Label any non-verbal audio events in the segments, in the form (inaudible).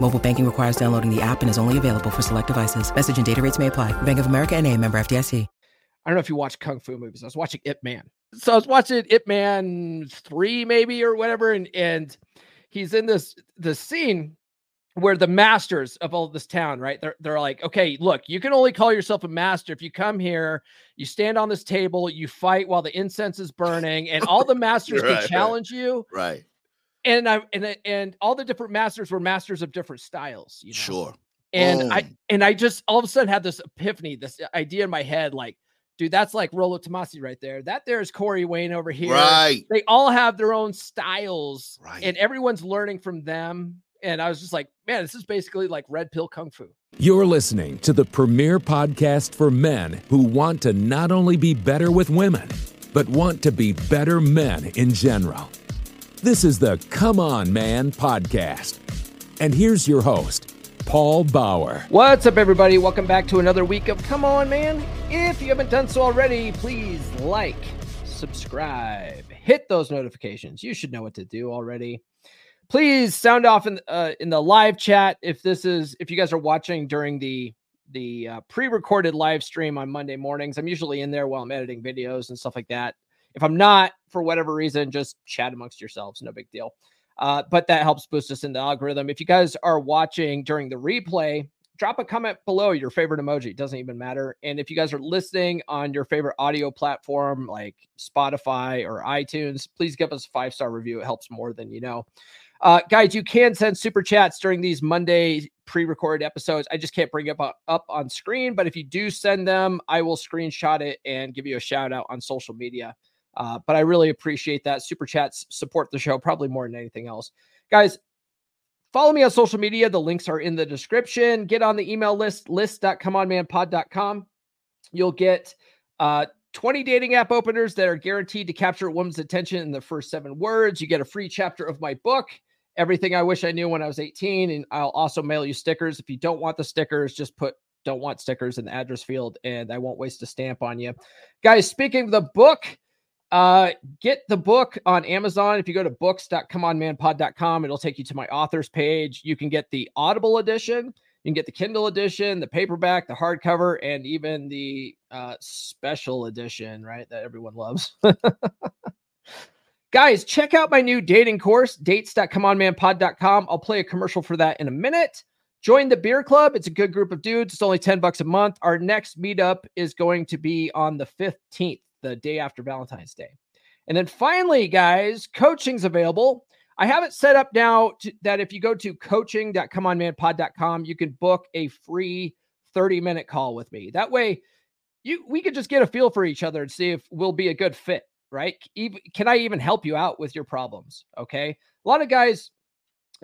Mobile banking requires downloading the app and is only available for select devices. Message and data rates may apply. Bank of America and a member FDIC. I don't know if you watch Kung Fu movies. I was watching Ip Man. So I was watching Ip Man 3 maybe or whatever. And, and he's in this, this scene where the masters of all this town, right? They're they're like, okay, look, you can only call yourself a master if you come here, you stand on this table, you fight while the incense is burning, and all the (laughs) masters Right, can challenge you. Right. And I and and all the different masters were masters of different styles. You know? Sure. And I oh. and I just all of a sudden had this epiphany, this idea in my head, like, dude, that's like Rollo Tomassi right there. That there is Corey Wayne over here. Right. They all have their own styles, Right. and everyone's learning from them. And I was just like, man, this is basically like red pill kung fu. You're listening to the premier podcast for men who want to not only be better with women, but want to be better men in general. This is the Come On Man podcast. And here's your host, Paul Bauer. What's up, everybody? Welcome back to another week of Come On Man. If you haven't done so already, please like, subscribe, hit those notifications. You should know what to do already. Please sound off in uh, in the live chat if this is if you guys are watching during the the uh, pre-recorded live stream on Monday mornings. I'm usually in there while I'm editing videos and stuff like that. If I'm not, for whatever reason, just chat amongst yourselves. No big deal. Uh, but that helps boost us in the algorithm. If you guys are watching during the replay, drop a comment below your favorite emoji. Doesn't even matter. And if you guys are listening on your favorite audio platform like Spotify or iTunes, please give us a five star review. It helps more than you know. Uh, guys, you can send super chats during these Monday pre-recorded episodes. I just can't bring it up, up on screen, but if you do send them, I will screenshot it and give you a shout out on social media. Uh, but I really appreciate that. Super chats support the show probably more than anything else. Guys, follow me on social media. The links are in the description. Get on the email list, list.comeonmanpod.com. You'll get uh, 20 dating app openers that are guaranteed to capture a woman's attention in the first seven words. You get a free chapter of my book, Everything I Wish I Knew When I Was 18. And I'll also mail you stickers. If you don't want the stickers, just put don't want stickers in the address field and I won't waste a stamp on you. Guys, speaking of the book, uh, get the book on Amazon. If you go to books.comeonmanpod.com, it'll take you to my authors page. You can get the Audible edition, you can get the Kindle edition, the paperback, the hardcover, and even the uh, special edition, right? That everyone loves. (laughs) Guys, check out my new dating course, dates.comeonmanpod.com. I'll play a commercial for that in a minute. Join the beer club. It's a good group of dudes. It's only 10 bucks a month. Our next meetup is going to be on the 15th, the day after Valentine's Day. And then finally, guys, coaching's available. I have it set up now to, that if you go to coaching.comeonmanpod.com, you can book a free 30 minute call with me. That way, you we could just get a feel for each other and see if we'll be a good fit, right? Even, can I even help you out with your problems? Okay. A lot of guys,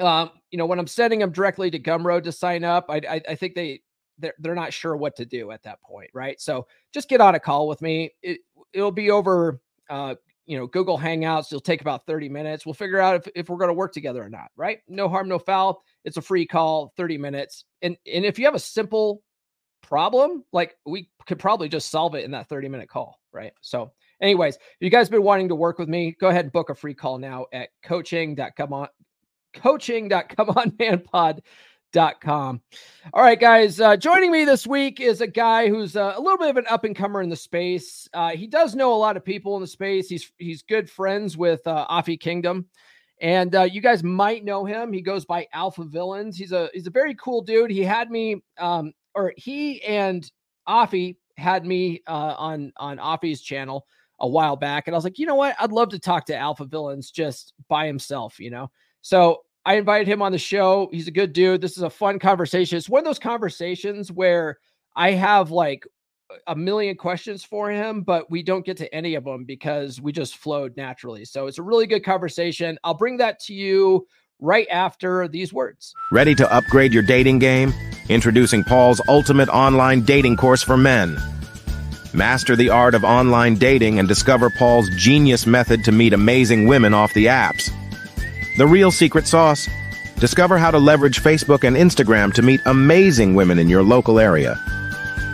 um, you know, when I'm sending them directly to Gumroad to sign up, I, I, I think they they're, they're not sure what to do at that point, right? So just get on a call with me. It, it'll be over, uh, you know, Google Hangouts. It'll take about 30 minutes. We'll figure out if, if we're going to work together or not, right? No harm, no foul. It's a free call, 30 minutes. And, and if you have a simple problem, like we could probably just solve it in that 30 minute call, right? So, anyways, if you guys have been wanting to work with me, go ahead and book a free call now at coaching.come on coaching.comeonmanpod.com. All right, guys, uh, joining me this week is a guy who's uh, a little bit of an up and comer in the space. Uh, he does know a lot of people in the space. He's he's good friends with uh, Afi Kingdom, and uh, you guys might know him. He goes by Alpha Villains. He's a he's a very cool dude. He had me, um, or he and Afi had me uh, on on Afi's channel a a while back, and I was like, you know what? I'd love to talk to Alpha Villains just by himself, you know. So I invited him on the show. He's a good dude. This is a fun conversation. It's one of those conversations where I have like a million questions for him, but we don't get to any of them because we just flowed naturally. So it's a really good conversation. I'll bring that to you right after these words. Ready to upgrade your dating game? Introducing Paul's ultimate online dating course for men. Master the art of online dating and discover Paul's genius method to meet amazing women off the apps. The real secret sauce? Discover how to leverage Facebook and Instagram to meet amazing women in your local area.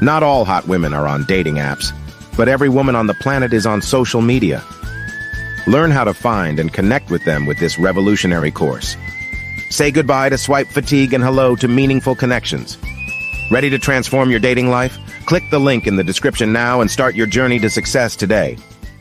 Not all hot women are on dating apps, but every woman on the planet is on social media. Learn how to find and connect with them with this revolutionary course. Say goodbye to swipe fatigue and hello to meaningful connections. Ready to transform your dating life? Click the link in the description now and start your journey to success today.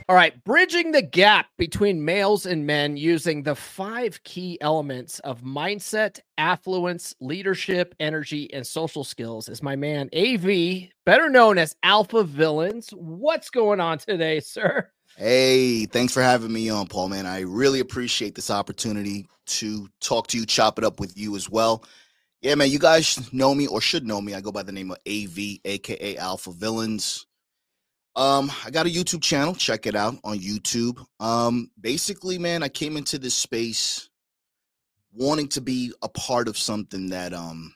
All right, bridging the gap between males and men using the five key elements of mindset, affluence, leadership, energy, and social skills is my man AV, better known as Alpha Villains. What's going on today, sir? Hey, thanks for having me on, Paul, man. I really appreciate this opportunity to talk to you, chop it up with you as well. Yeah, man, you guys know me or should know me. I go by the name of AV, aka Alpha Villains. Um, I got a YouTube channel. Check it out on YouTube. Um, basically, man, I came into this space wanting to be a part of something that um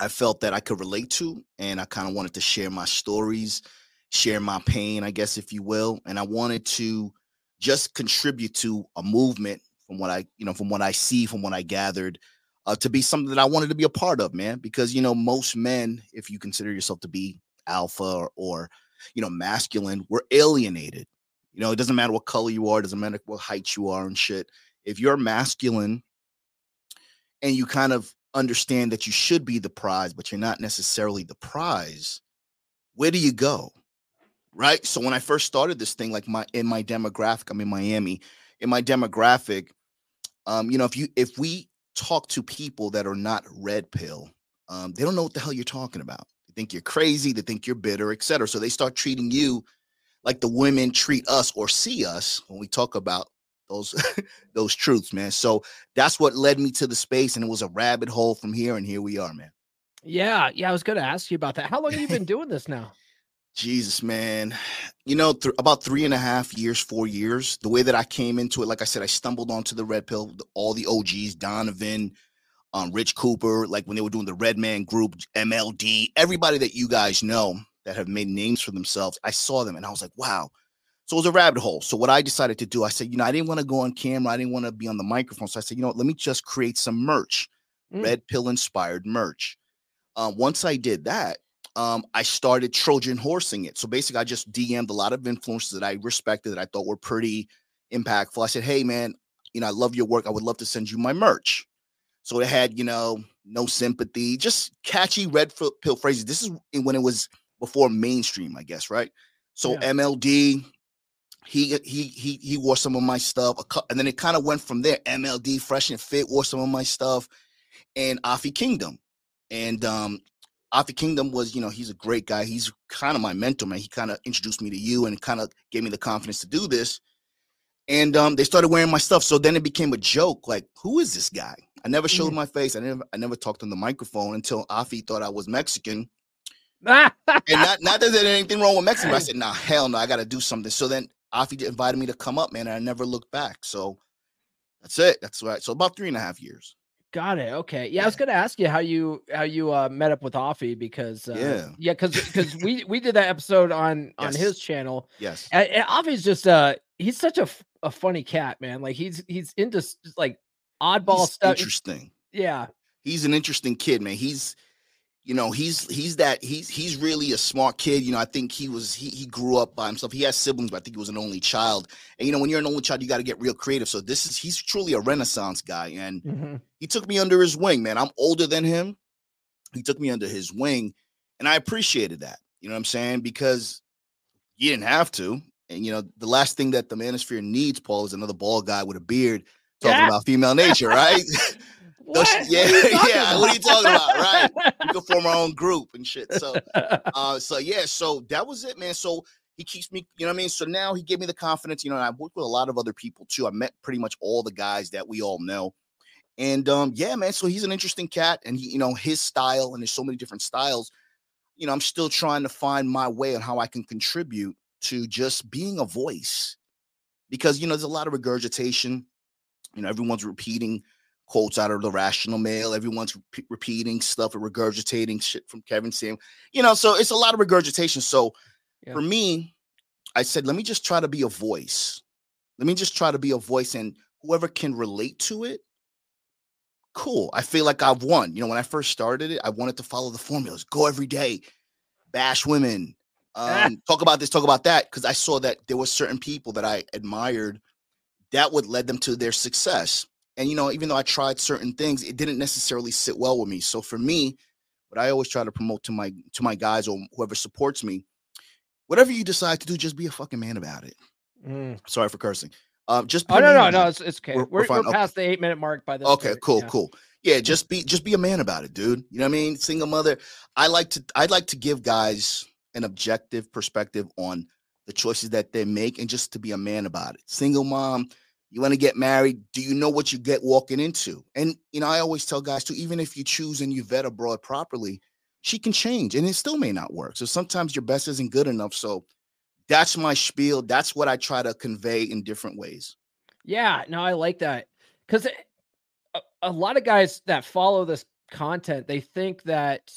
I felt that I could relate to, and I kind of wanted to share my stories, share my pain, I guess, if you will. And I wanted to just contribute to a movement from what I, you know, from what I see, from what I gathered, uh, to be something that I wanted to be a part of, man. Because you know, most men, if you consider yourself to be alpha or, or you know, masculine, we're alienated. You know, it doesn't matter what color you are, doesn't matter what height you are and shit. If you're masculine and you kind of understand that you should be the prize, but you're not necessarily the prize, where do you go? Right. So when I first started this thing, like my in my demographic, I'm in Miami, in my demographic, um, you know, if you if we talk to people that are not red pill, um, they don't know what the hell you're talking about think you're crazy, they think you're bitter, etc. So they start treating you like the women treat us or see us when we talk about those (laughs) those truths, man. So that's what led me to the space, and it was a rabbit hole from here, and here we are, man. Yeah, yeah. I was going to ask you about that. How long have you been doing this now? (laughs) Jesus, man. You know, th- about three and a half years, four years. The way that I came into it, like I said, I stumbled onto the red pill, all the OGs, Donovan, um, Rich Cooper, like when they were doing the Redman Group, MLD, everybody that you guys know that have made names for themselves. I saw them and I was like, wow. So it was a rabbit hole. So what I decided to do, I said, you know, I didn't want to go on camera. I didn't want to be on the microphone. So I said, you know, what, let me just create some merch, mm. red pill inspired merch. Um, once I did that, um, I started Trojan horsing it. So basically, I just DM'd a lot of influencers that I respected that I thought were pretty impactful. I said, hey, man, you know, I love your work. I would love to send you my merch. So it had, you know, no sympathy, just catchy red pill phrases. This is when it was before mainstream, I guess, right? So yeah. MLD, he he he he wore some of my stuff, and then it kind of went from there. MLD, Fresh and Fit, wore some of my stuff, and Afi Kingdom, and um, Afi Kingdom was, you know, he's a great guy. He's kind of my mentor, man. He kind of introduced me to you and kind of gave me the confidence to do this. And um, they started wearing my stuff. So then it became a joke, like, who is this guy? I never showed mm-hmm. my face. I never I never talked on the microphone until Afi thought I was Mexican. and not not that there's anything wrong with Mexican. I said, nah, hell no, I gotta do something. So then Afi invited me to come up, man, and I never looked back. So that's it. That's right. So about three and a half years. Got it. Okay. Yeah, I was gonna ask you how you how you uh, met up with Afi because uh, yeah yeah because because we we did that episode on (laughs) yes. on his channel. Yes. And, and Afi's just uh he's such a, a funny cat man. Like he's he's into like oddball he's stuff. Interesting. Yeah. He's an interesting kid, man. He's you know, he's he's that he's he's really a smart kid. You know, I think he was he he grew up by himself. He has siblings, but I think he was an only child. And you know, when you're an only child, you got to get real creative. So this is he's truly a renaissance guy. And mm-hmm. he took me under his wing, man. I'm older than him. He took me under his wing, and I appreciated that. You know what I'm saying? Because you didn't have to. And you know, the last thing that the manosphere needs, Paul, is another ball guy with a beard talking yeah. about female nature, right? (laughs) (laughs) What? yeah, yeah. What are you talking about? Right. We can form our own (laughs) group and shit. So uh so yeah, so that was it, man. So he keeps me, you know what I mean? So now he gave me the confidence, you know, and I've worked with a lot of other people too. I met pretty much all the guys that we all know. And um, yeah, man, so he's an interesting cat, and he, you know, his style, and there's so many different styles. You know, I'm still trying to find my way on how I can contribute to just being a voice because you know there's a lot of regurgitation. You know, everyone's repeating quotes out of the rational male. Everyone's re- repeating stuff and regurgitating shit from Kevin Sam. You know, so it's a lot of regurgitation. So yeah. for me, I said, let me just try to be a voice. Let me just try to be a voice, and whoever can relate to it, cool. I feel like I've won. You know, when I first started it, I wanted to follow the formulas, go every day, bash women, (laughs) um, talk about this, talk about that, because I saw that there were certain people that I admired that would lead them to their success. And you know, even though I tried certain things, it didn't necessarily sit well with me. So for me, what I always try to promote to my to my guys or whoever supports me whatever you decide to do, just be a fucking man about it. Mm. Sorry for cursing. Um, just oh no no no, it's, it's okay. We're, we're, we're, we're past okay. the eight minute mark by this. Okay, point. cool, yeah. cool. Yeah, just be just be a man about it, dude. You know what I mean? Single mother. I like to I'd like to give guys an objective perspective on the choices that they make and just to be a man about it. Single mom, you want to get married, do you know what you get walking into? And you know, I always tell guys too, even if you choose and you vet abroad properly, she can change and it still may not work. So sometimes your best isn't good enough. So that's my spiel. That's what I try to convey in different ways. Yeah, no, I like that because eh, a, a lot of guys that follow this content, they think that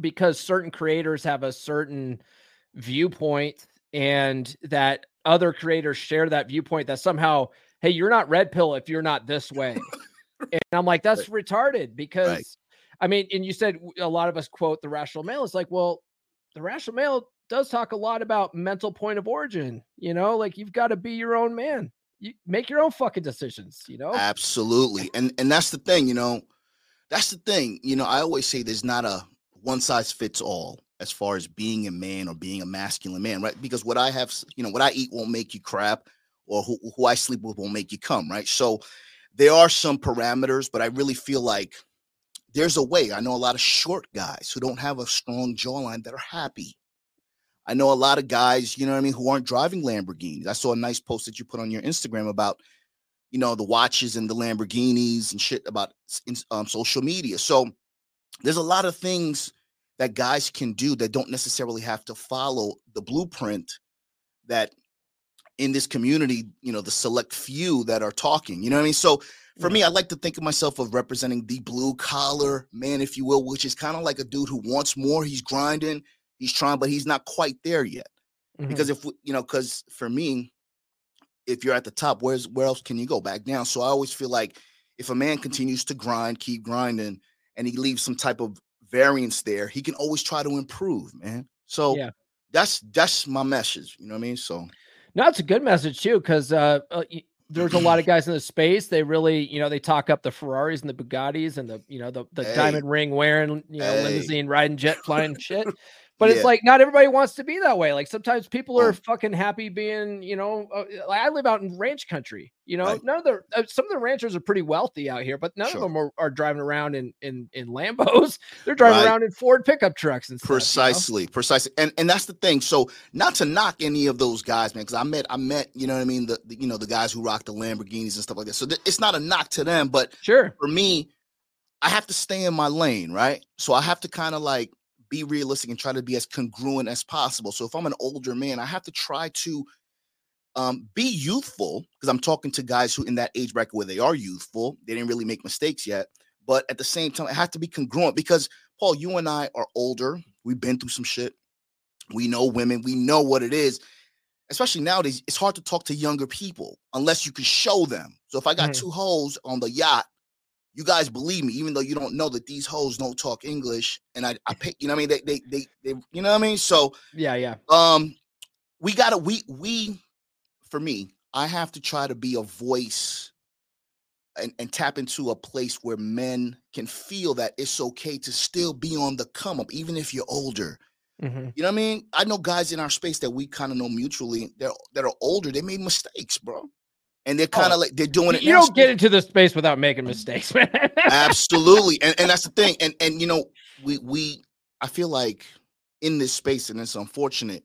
because certain creators have a certain viewpoint and that other creators share that viewpoint, that somehow, hey, you're not red pill if you're not this way. (laughs) and I'm like, that's right. retarded because right. I mean, and you said a lot of us quote the rational male. It's like, well, the rational male does talk a lot about mental point of origin. You know, like you've got to be your own man. You make your own fucking decisions. You know, absolutely. And and that's the thing. You know, that's the thing. You know, I always say there's not a one size fits all as far as being a man or being a masculine man, right? Because what I have, you know, what I eat won't make you crap, or who, who I sleep with won't make you come, right? So there are some parameters, but I really feel like there's a way. I know a lot of short guys who don't have a strong jawline that are happy. I know a lot of guys, you know what I mean, who aren't driving Lamborghinis. I saw a nice post that you put on your Instagram about, you know, the watches and the Lamborghinis and shit about um, social media. So there's a lot of things that guys can do that don't necessarily have to follow the blueprint that in this community, you know, the select few that are talking. You know what I mean? So for me, I like to think of myself of representing the blue collar man, if you will, which is kind of like a dude who wants more. He's grinding, he's trying, but he's not quite there yet. Mm-hmm. Because if you know, because for me, if you're at the top, where's where else can you go back down? So I always feel like if a man continues to grind, keep grinding, and he leaves some type of variance there, he can always try to improve, man. So yeah. that's that's my message. You know what I mean? So no, it's a good message too, because uh, uh there's a lot of (clears throat) guys in the space. They really, you know, they talk up the Ferraris and the Bugattis and the, you know, the, the hey. diamond ring wearing, you know, hey. limousine riding jet flying shit. (laughs) But yeah. it's like not everybody wants to be that way. Like sometimes people are oh. fucking happy being, you know, uh, like I live out in ranch country. You know, right. none of the uh, some of the ranchers are pretty wealthy out here, but none sure. of them are, are, driving around in in in Lambos. (laughs) They're driving right. around in Ford pickup trucks and stuff, precisely, you know? precisely. And and that's the thing. So not to knock any of those guys, man, because I met I met you know what I mean the, the, you know the guys who rock the Lamborghinis and stuff like that. So th- it's not a knock to them, but sure for me, I have to stay in my lane, right? So I have to kind of like be realistic and try to be as congruent as possible. So if I'm an older man, I have to try to um, be youthful because I'm talking to guys who in that age bracket where they are youthful, they didn't really make mistakes yet. But at the same time, I have to be congruent because Paul, you and I are older. We've been through some shit. We know women. We know what it is. Especially nowadays, it's hard to talk to younger people unless you can show them. So if I got mm. two holes on the yacht you guys believe me, even though you don't know that these hoes don't talk English. And I, I pick, you know what I mean? They, they, they, they, you know what I mean? So yeah, yeah. Um, we gotta, we, we, for me, I have to try to be a voice and, and tap into a place where men can feel that it's okay to still be on the come up, even if you're older. Mm-hmm. You know what I mean? I know guys in our space that we kind of know mutually. They're that are older. They made mistakes, bro and they're kind of oh, like they're doing it. You don't get into the space without making mistakes, man. (laughs) Absolutely, and and that's the thing. And and you know, we we I feel like in this space, and it's unfortunate,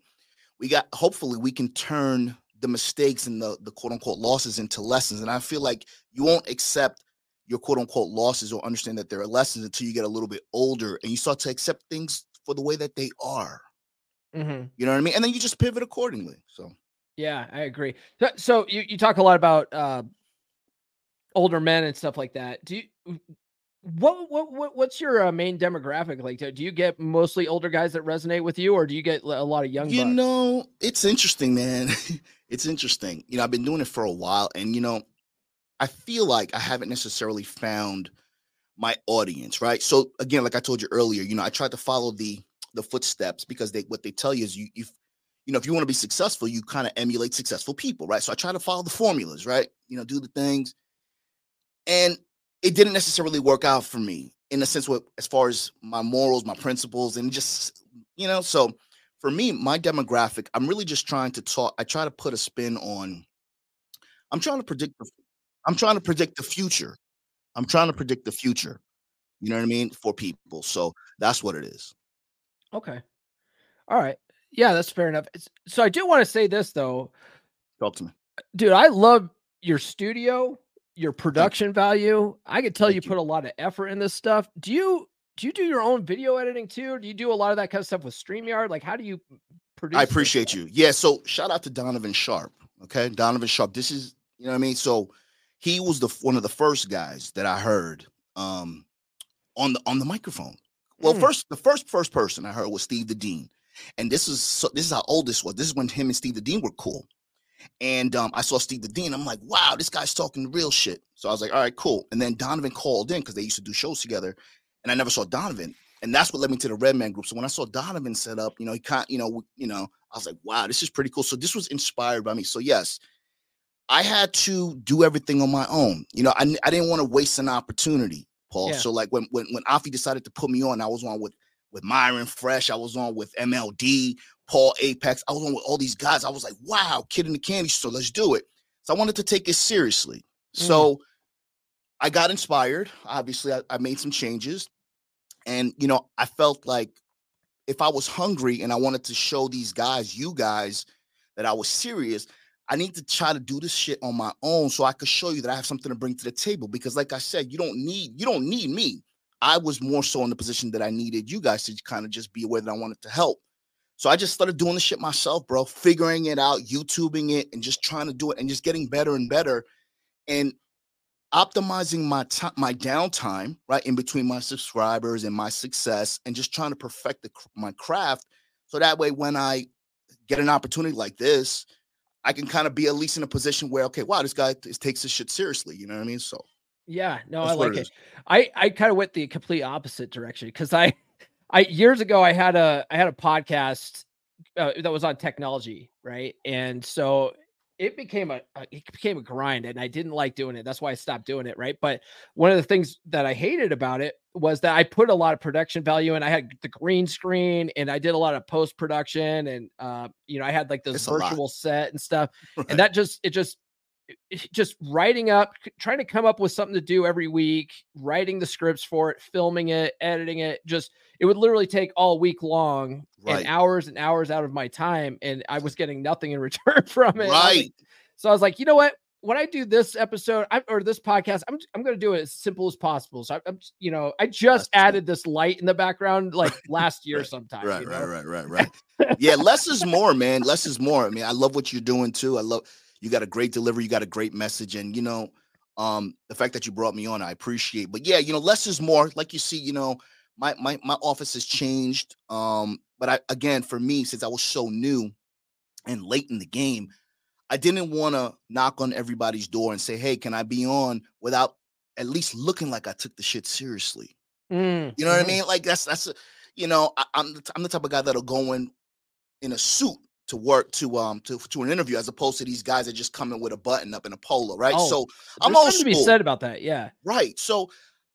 we got hopefully we can turn the mistakes and the the quote unquote losses into lessons. And I feel like you won't accept your quote unquote losses or understand that there are lessons until you get a little bit older and you start to accept things for the way that they are. Mm-hmm. You know what I mean? And then you just pivot accordingly. So yeah, I agree. So, so you, you talk a lot about uh, older men and stuff like that. Do you what what, what what's your uh, main demographic like? Do you get mostly older guys that resonate with you, or do you get a lot of young? You bucks? know, it's interesting, man. (laughs) it's interesting. You know, I've been doing it for a while, and you know, I feel like I haven't necessarily found my audience, right? So again, like I told you earlier, you know, I tried to follow the the footsteps because they what they tell you is you you you know if you want to be successful, you kind of emulate successful people, right? So I try to follow the formulas, right? You know, do the things, and it didn't necessarily work out for me in a sense with as far as my morals, my principles, and just you know, so for me, my demographic, I'm really just trying to talk. I try to put a spin on. I'm trying to predict. The, I'm trying to predict the future. I'm trying to predict the future. You know what I mean for people. So that's what it is. Okay. All right. Yeah, that's fair enough. So I do want to say this though. Talk to me, dude. I love your studio, your production value. I could tell you, you. put a lot of effort in this stuff. Do you do you do your own video editing too? Do you do a lot of that kind of stuff with StreamYard? Like, how do you produce? I appreciate you. Yeah. So shout out to Donovan Sharpe. Okay, Donovan Sharpe. This is you know what I mean. So he was the one of the first guys that I heard um on the on the microphone. Well, Mm. first the first first person I heard was Steve the Dean, and this is so, this is how old this was. This is when him and Steve the Dean were cool. And um, I saw Steve the Dean. I'm like, wow, this guy's talking real shit. So I was like, all right, cool. And then Donovan called in because they used to do shows together, and I never saw Donovan. And that's what led me to the Red Man group. So when I saw Donovan set up, you know, he can't, you know, you know, I was like, wow, this is pretty cool. So this was inspired by me. So yes, I had to do everything on my own. You know, I, I didn't want to waste an opportunity, Paul. Yeah. So like when when when Afi decided to put me on, I was on with with Myron Fresh, I was on with MLD, Paul Apex, I was on with all these guys. I was like, wow, kid in the candy store, let's do it. So I wanted to take it seriously. So mm. I got inspired. Obviously, I, I made some changes. And you know, I felt like if I was hungry and I wanted to show these guys, you guys, that I was serious, I need to try to do this shit on my own so I could show you that I have something to bring to the table. Because, like I said, you don't need you don't need me. I was more so in the position that I needed you guys to kind of just be aware that I wanted to help. So I just started doing the shit myself, bro, figuring it out, YouTubing it, and just trying to do it and just getting better and better. And optimizing my time, my downtime, right, in between my subscribers and my success, and just trying to perfect the, my craft, so that way when I get an opportunity like this, I can kind of be at least in a position where, okay, wow, this guy takes this shit seriously. You know what I mean? So Yeah, no, That's I like it it. I I kind of went the complete opposite direction because I (laughs) I years ago I had a I had a podcast uh, that was on technology, right? And so it became a, a it became a grind, and I didn't like doing it. That's why I stopped doing it, right? But one of the things that I hated about it was that I put a lot of production value, and I had the green screen, and I did a lot of post production, and uh, you know I had like this It's virtual set and stuff (laughs) right. and that just it just just writing up trying to come up with something to do every week writing the scripts for it filming it editing it just it would literally take all week long Right. and hours and hours out of my time and i was getting nothing in (laughs) return from it And I like- right. so i was like you know what when i do this episode I, or this podcast i'm, I'm going to do it as simple as possible so I, i'm you know i just That's added this light in the background like last year Right, sometime Right, you right, right, right, right. (laughs) yeah, less is more, man. Less is more. I mean, I love what you're doing too. I love you got a great delivery, you got a great message, and you know, um, the fact that you brought me on, I appreciate. But yeah, you know, less is more. Like you see, you know, my my my office has changed. Um, but I again, for me, since I was so new and late in the game, I didn't want to knock on everybody's door and say, "Hey, can I be on?" without at least looking like I took the shit seriously. Mm, You know what mhm. I mean? Like that's that's a, you know, I, I'm the, I'm the type of guy that'll go in in a suit to work to um to to an interview as opposed to these guys that just come in with a button up in a polo, right? Oh, so I'm to be said about that yeah right? So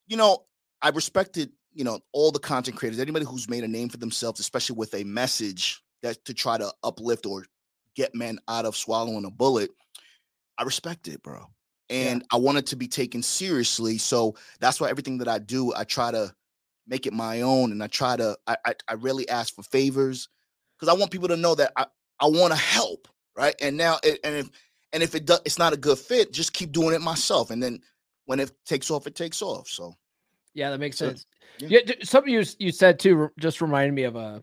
you know, I respected you know all the content creators, anybody who's made a name for themselves, especially with a message that to try to uplift or get men out of swallowing a bullet. I respect it, bro. And I want it to be taken seriously. So that's why everything that I do, I try to make it my own. And I try to, I I, I really ask for favors because I want people to know that I, I want to help, right? And now, it, and if and if it does, it's not a good fit, just keep doing it myself. And then when it takes off, it takes off. So, yeah, that makes sense. Yeah, yeah something you you said too just reminded me of a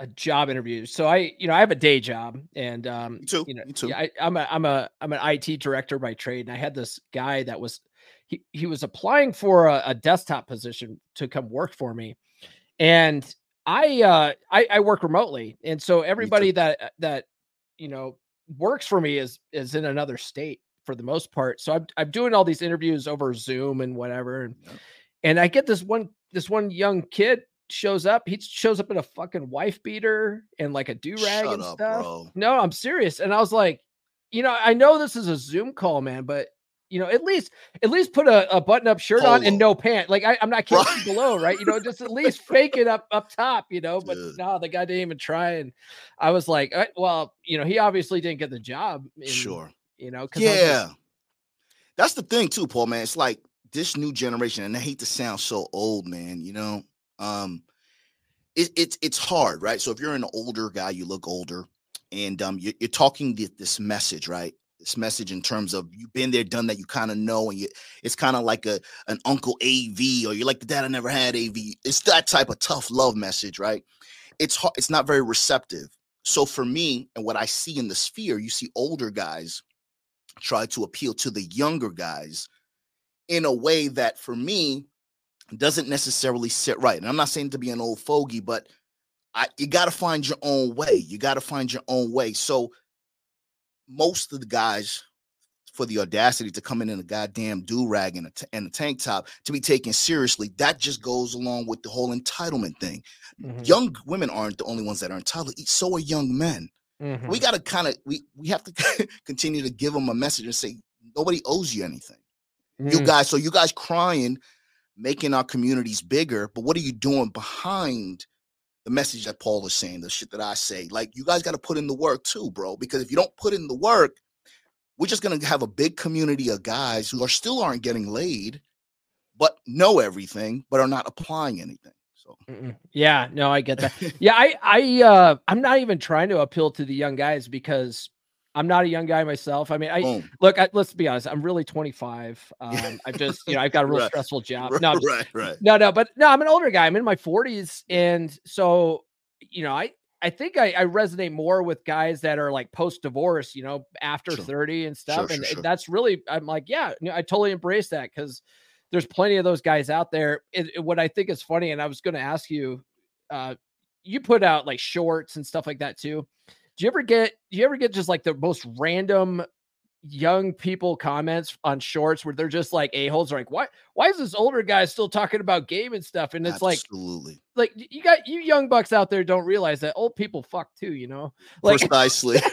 a job interview. So I, you know, I have a day job, and um, me too. you know, too. I, I'm a I'm a I'm an IT director by trade, and I had this guy that was he he was applying for a, a desktop position to come work for me, and I uh I, I work remotely, and so everybody that that you know works for me is is in another state for the most part. So I'm I'm doing all these interviews over Zoom and whatever, and yeah. and I get this one this one young kid shows up. He shows up in a fucking wife beater and like a do rag and up, stuff. Bro. No, I'm serious. And I was like, you know, I know this is a Zoom call, man, but you know, at least at least put a, a button up shirt Polo. on and no pant. Like I, am not kidding right. below, right? You know, just at least (laughs) fake it up up top, you know. But Dude. no, the guy didn't even try. And I was like, well, you know, he obviously didn't get the job. In, sure. You know, yeah. That's the thing too, Paul. Man, it's like this new generation, and I hate to sound so old, man. You know, um, it, it's it's hard, right? So if you're an older guy, you look older, and um, you're, you're talking this message, right? This message in terms of you've been there, done that, you kind of know, and you, it's kind of like a an Uncle AV, or you're like the dad I never had AV. It's that type of tough love message, right? It's hard, it's not very receptive. So for me, and what I see in the sphere, you see older guys try to appeal to the younger guys in a way that for me doesn't necessarily sit right. And I'm not saying to be an old fogey, but I, you got to find your own way. You got to find your own way. So most of the guys for the audacity to come in in a goddamn do rag and a, t- and a tank top to be taken seriously, that just goes along with the whole entitlement thing. Mm-hmm. Young women aren't the only ones that are entitled. So are young men. Mm-hmm. We got to kind of we we have to (laughs) continue to give them a message and say nobody owes you anything. Mm-hmm. You mm. guys, so you guys crying making our communities bigger, but what are you doing behind the message that Paul is saying, the shit that I say? Like, you guys got to put in the work too, bro. Because if you don't put in the work, we're just gonna have a big community of guys who are still aren't getting laid, but know everything, but are not applying anything. So yeah, no, I get that. (laughs) yeah, I I uh I'm not even trying to appeal to the young guys because I'm not a young guy myself. I mean, I Boom. look. I, let's be honest. I'm really 25. Um, I've just, you know, I've got a real (laughs) right. stressful job. No, just, right, right. No, no, but no, I'm an older guy. I'm in my 40s, and so, you know, I, I think I, I resonate more with guys that are like post divorce, you know, after sure. 30 and stuff. Sure, and sure, that's really, I'm like, yeah, I totally embrace that because there's plenty of those guys out there. It, it, what I think is funny, and I was going to ask you, uh, you put out like shorts and stuff like that too do you ever get do you ever get just like the most random young people comments on shorts where they're just like a-holes like why why is this older guy still talking about game and stuff? And it's Absolutely. like like you got you young bucks out there don't realize that old people fuck too you know? (laughs) Like precisely. (laughs)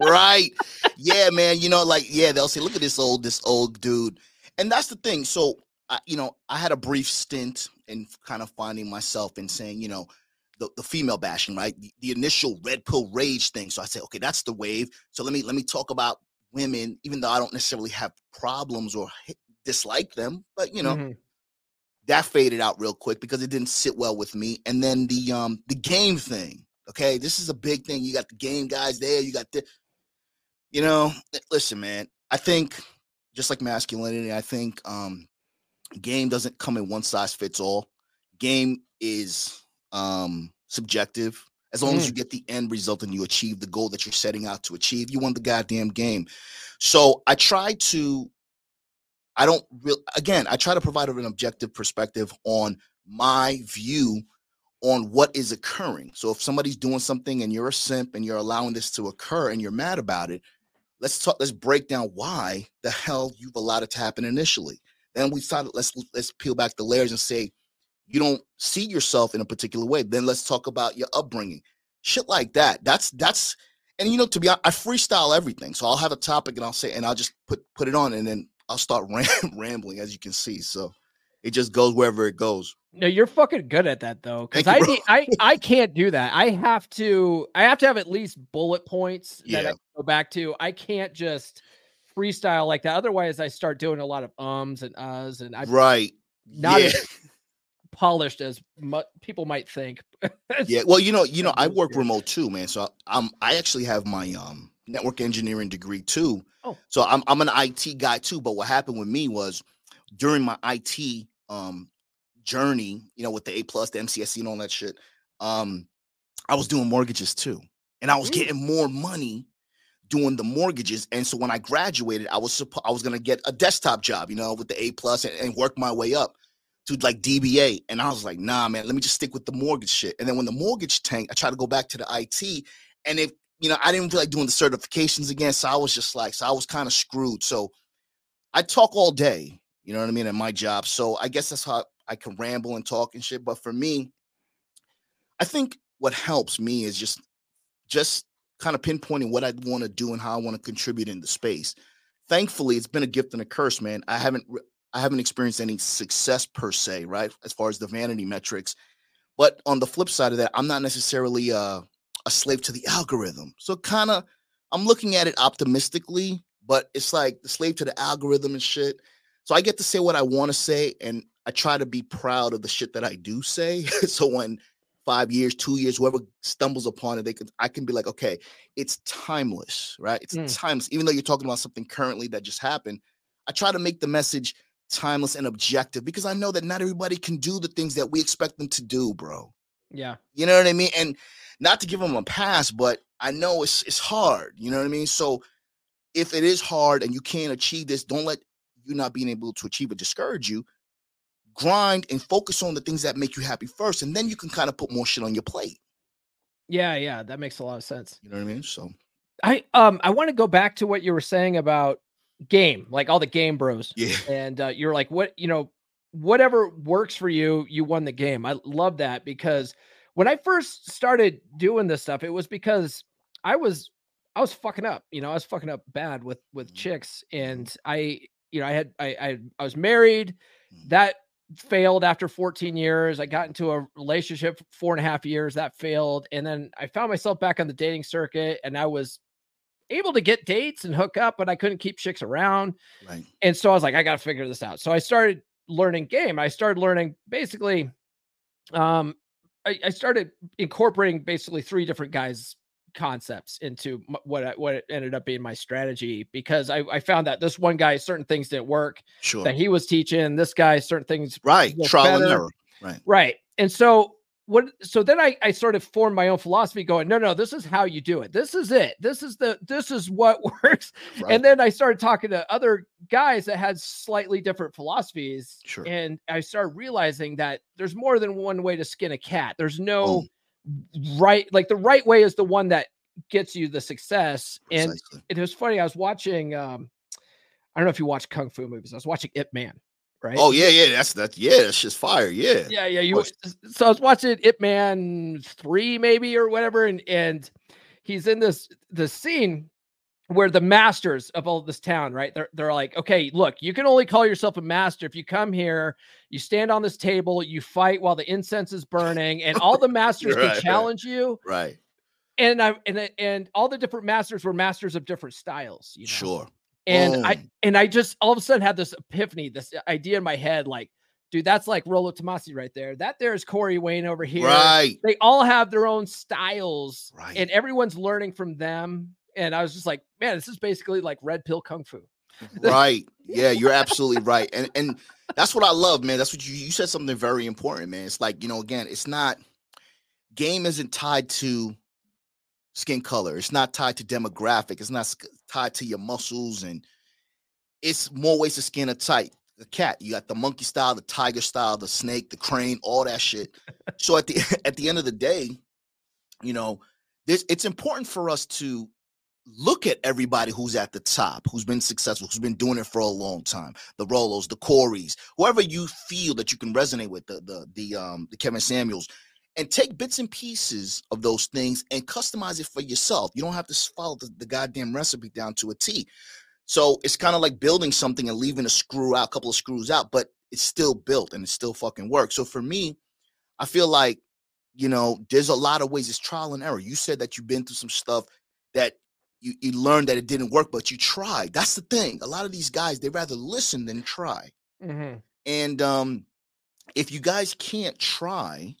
Right. Yeah man you know like yeah they'll say look at this old this old dude. And that's the thing so I, you know i had a brief stint in kind of finding myself and saying you know the, the female bashing, right? The, the, initial red pill rage thing. So I said, okay, that's the wave. So let me let me talk about women, even though I don't necessarily have problems or dislike them, but you know, mm-hmm. that faded out real quick because it didn't sit well with me. And then the um the game thing. Okay, this is a big thing. You got the game guys there. You got the, you know, listen, man. I think just like masculinity, I think um game doesn't come in one size fits all. Game is um, subjective. As long mm. as you get the end result and you achieve the goal that you're setting out to achieve, you won the goddamn game. So I try to, I don't real again, I try to provide an objective perspective on my view on what is occurring. So if somebody's doing something and you're a simp and you're allowing this to occur and you're mad about it, let's talk, let's break down why the hell you've allowed it to happen initially. Then we started, let's let's peel back the layers and say, you don't see yourself in a particular way then let's talk about your upbringing. Shit like that that's that's and you know to be honest, i freestyle everything so i'll have a topic and i'll say and i'll just put put it on and then i'll start (laughs) ram- rambling as you can see so it just goes wherever it goes. No you're fucking good at that though because i i i can't do that. I have to i have to have at least bullet points that yeah. i go back to. I can't just freestyle like that otherwise i start doing a lot of ums and uhs and i right. not yeah. (laughs) polished as mu- people might think. yeah, well, you know, you (laughs) know, I work remote too, man. So I'm I actually have my um network engineering degree too. Oh. So I'm I'm an IT guy too. But what happened with me was during my IT um journey, you know, with the A plus, the MCSE, and all that shit, um, I was doing mortgages too, and I was mm. getting more money doing the mortgages. And so when I graduated, I was supposed I was gonna get a desktop job, you know, with the A plus and, and work my way up to like DBA. And I was like, nah, man, let me just stick with the mortgage shit. And then when the mortgage tanked, I tried to go back to the IT. And if you know, I didn't feel like doing the certifications again. So I was just like, so I was kind of screwed. So I talk all day, you know what I mean, at my job. So I guess that's how I can ramble and talk and shit. But for me, I think what helps me is just just kind of pinpointing what I want to do and how I want to contribute in the space. Thankfully, it's been a gift and a curse, man. I haven't I haven't experienced any success per se, right? As far as the vanity metrics. But on the flip side of that, I'm not necessarily uh, a slave to the algorithm. So kind of I'm looking at it optimistically, but it's like the slave to the algorithm and shit. So I get to say what I want to say and I try to be proud of the shit that I do say. (laughs) so when five years, two years, whoever stumbles upon it, they can I can be like, okay, it's timeless, right? It's mm. timeless. Even though you're talking about something currently that just happened, I try to make the message timeless and objective because I know that not everybody can do the things that we expect them to do, bro. Yeah. You know what I mean? And not to give them a pass, but I know it's it's hard. You know what I mean? So if it is hard and you can't achieve this, don't let you not being able to achieve it discourage you grind and focus on the things that make you happy first, and then you can kind of put more shit on your plate. Yeah, yeah, that makes a lot of sense. You know what I mean? So I um I want to go back to what you were saying about game, like all the game bros. Yeah. (laughs) And uh, you're like, what you know, whatever works for you, you won the game. I love that because when I first started doing this stuff, it was because I was I was fucking up. You know, I was fucking up bad with with mm-hmm. chicks, and mm-hmm. I you know I had I I, I was married. Mm-hmm. That failed after 14 years. I got into a relationship four and a half years that failed. And then I found myself back on the dating circuit and I was able to get dates and hook up, but I couldn't keep chicks around. Right. And so I was like, I got to figure this out. So I started learning game. I started learning basically, um, I, I started incorporating basically three different guys concepts into what I, what ended up being my strategy because I, I found that this one guy certain things didn't work sure that he was teaching this guy certain things right trial better. and error right right and so what so then I, I sort of formed my own philosophy going no no this is how you do it. This is it. This is the this is what (laughs) works. Right. and then i started talking to other guys that had slightly different philosophies sure. and i started realizing that there's more than one way to skin a cat. There's no oh. right like the right way is the one that gets you the success. Precisely. and it was funny i was watching um i don't know if you watch kung fu movies i was watching ip man right oh yeah yeah that's that yeah that's just fire yeah yeah yeah you so i was watching Ip man 3 maybe or whatever and and he's in this the scene where the masters of all this town, right? They're they're like, okay, look, you can only call yourself a master if you come here, you stand on this table, you fight while the incense is burning, and all the (laughs) masters right, can challenge right. you. Right. And I and and all the different masters were masters of different styles. You know? Sure. And I oh. and I just all of a sudden had this epiphany, this uh, idea in my head, like, dude, that's like Rollo Tomassi right there. That there is Corey Wayne over here. Right. They all have their own styles, right. and everyone's learning from them and I was just like, man, this is basically like red pill kung fu. right. (laughs) Yeah, you're absolutely right. And and that's what I love, man. That's what you you said something very important, man. It's like, you know, again, it's not game isn't tied to skin color. It's not tied to demographic. It's not tied to your muscles and it's more ways to skin a tight a cat. You got the monkey style, the tiger style, the snake, the crane, all that shit. (laughs) so at the (laughs) at the end of the day, you know, this it's important for us to look at everybody who's at the top, who's been successful, who's been doing it for a long time. The Rollos, the Corys, whoever you feel that you can resonate with, the the the um the Kevin Samuels, and take bits and pieces of those things and customize it for yourself. You don't have to follow the, the goddamn recipe down to a T. So it's kind of like building something and leaving a screw out, a couple of screws out, but it's still built and it still fucking works. So for me, I feel like you know, there's a lot of ways. It's trial and error. You said that you've been through some stuff that you, you learned that it didn't work, but you tried. That's the thing. A lot of these guys, they rather listen than try. Mm-hmm. And um, if you guys can't try,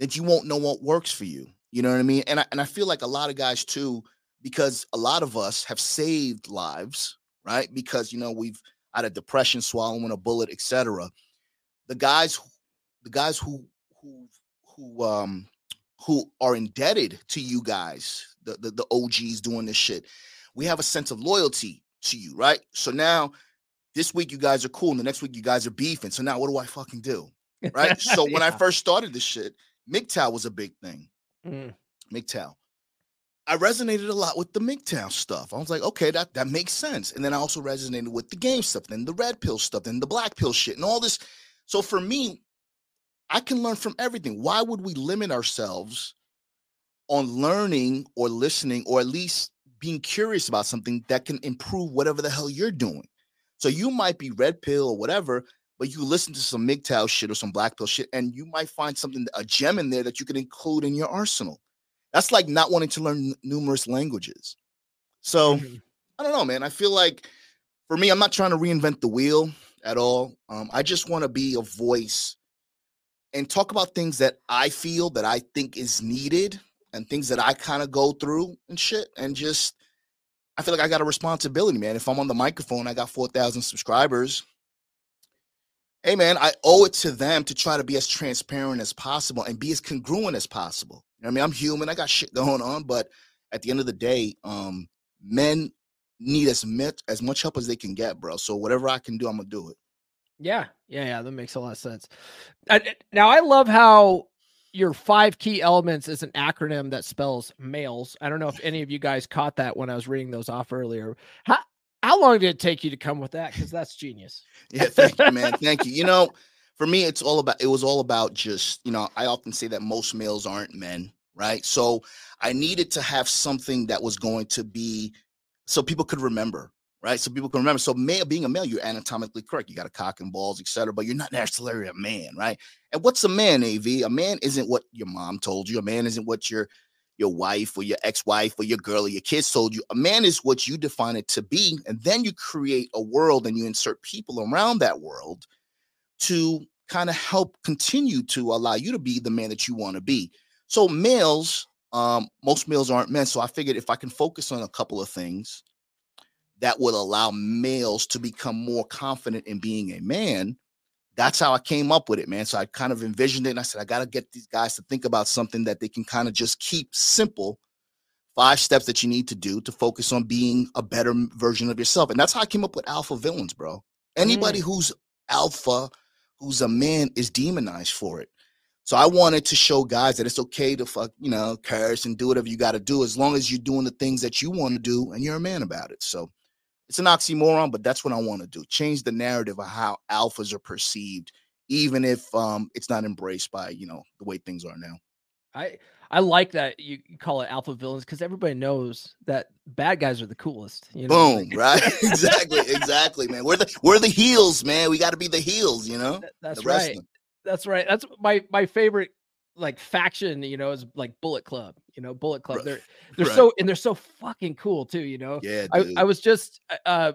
then you won't know what works for you. You know what I mean? And I, and I feel like a lot of guys too, because a lot of us have saved lives, right? Because you know we've had a depression, swallowing a bullet, etc. The guys, the guys who who who um who are indebted to you guys, the, the the OGs doing this shit. We have a sense of loyalty to you, right? So now this week you guys are cool, and the next week you guys are beefing. So now what do I fucking do? Right. (laughs) so when I first started this shit, MGTOW was a big thing. Mm. MGTOW. I resonated a lot with the MGTOW stuff. I was like, okay, that, that makes sense. And then I also resonated with the game stuff, then the red pill stuff, then the black pill shit, and all this. So for me, I can learn from everything. Why would we limit ourselves on learning or listening or at least being curious about something that can improve whatever the hell you're doing? So you might be red pill or whatever, but you listen to some MGTOW shit or some black pill shit, and you might find something, a gem in there that you can include in your arsenal. That's like not wanting to learn n- numerous languages. So Mm-hmm. I don't know, man. I feel like for me, I'm not trying to reinvent the wheel at all. Um, I just want to be a voice and talk about things that I feel that I think is needed and things that I kind of go through and shit. And just, I feel like I got a responsibility, man. If I'm on the microphone, I got 4,000 subscribers. Hey, man, I owe it to them to try to be as transparent as possible and be as congruent as possible. You know what I mean? I'm human, I got shit going on, but at the end of the day, um, men need as much as much help as they can get, bro. So whatever I can do, I'm gonna do it. Yeah, yeah, yeah. That makes a lot of sense. Uh, now, I love how your five key elements is an acronym that spells males. I don't know if any of you guys caught that when I was reading those off earlier. How how long did it take you to come with that? Because that's genius. Yeah, thank you, man. Thank you. You know, for me, it's all about it was all about just, you know, I often say that most males aren't men, right? So I needed to have something that was going to be so people could remember, right? So people can remember. So male being a male, you're anatomically correct. You got a cock and balls, etc. But you're not (laughs) necessarily a man, right? And what's a man, AV? A man isn't what your mom told you. A man isn't what your your wife or your ex-wife or your girl or your kids told you. A man is what you define it to be, and then you create a world and you insert people around that world to kind of help continue to allow you to be the man that you want to be. So males, um, most males aren't men. So I figured if I can focus on a couple of things that would allow males to become more confident in being a man, that's how I came up with it, man. So I kind of envisioned it and I said, I got to get these guys to think about something that they can kind of just keep simple. Five steps that you need to do to focus on being a better version of yourself. And that's how I came up with alpha villains, bro. Anybody mm. who's alpha, who's a man, is demonized for it. So I wanted to show guys that it's okay to fuck, you know, curse and do whatever you got to do as long as you're doing the things that you want to do and you're a man about it. So it's an oxymoron, but that's what I want to do. Change the narrative of how alphas are perceived, even if um it's not embraced by you know the way things are now. I I like that you, call it alpha villains because everybody knows that bad guys are the coolest. You know, Boom, right? (laughs) exactly, exactly, man. We're the we're the heels, man. We got to be the heels, you know. That- that's the right. That's right. That's my my favorite like faction. You know, is like Bullet Club. You know, Bullet Club. Right. They're (laughs) they're Right. so and they're so fucking cool too. You know, Yeah, I, dude. I was just uh, uh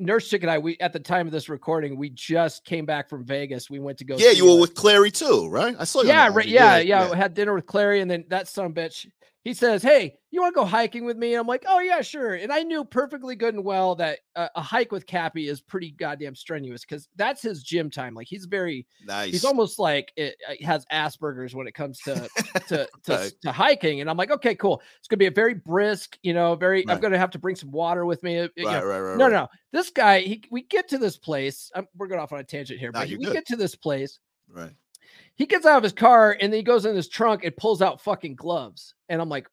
nurse chick and I we at the time of this recording we just came back from Vegas. We went to go. yeah, you were with Clarey too, right? I saw you. yeah, right. IG. Yeah, yeah, I had dinner with Clarey, and then that son bitch. He says, "Hey, you want to go hiking with me?" I'm like, "Oh yeah, sure." And I knew perfectly good and well that uh, a hike with Cappy is pretty goddamn strenuous because that's his gym time. Like he's very, nice. he's almost like it, uh, has Asperger's when it comes to to (laughs) to, Right. to hiking. And I'm like, okay, cool. It's gonna be a very brisk, you know, very. I'm gonna have to bring some water with me. you know, right, right, right. no, right. no, this guy. He, we get to this place. i we're going off on a tangent here, Nah, but we good. get to this place Right. He gets out of his car and then he goes in his trunk and pulls out fucking gloves. And I'm like,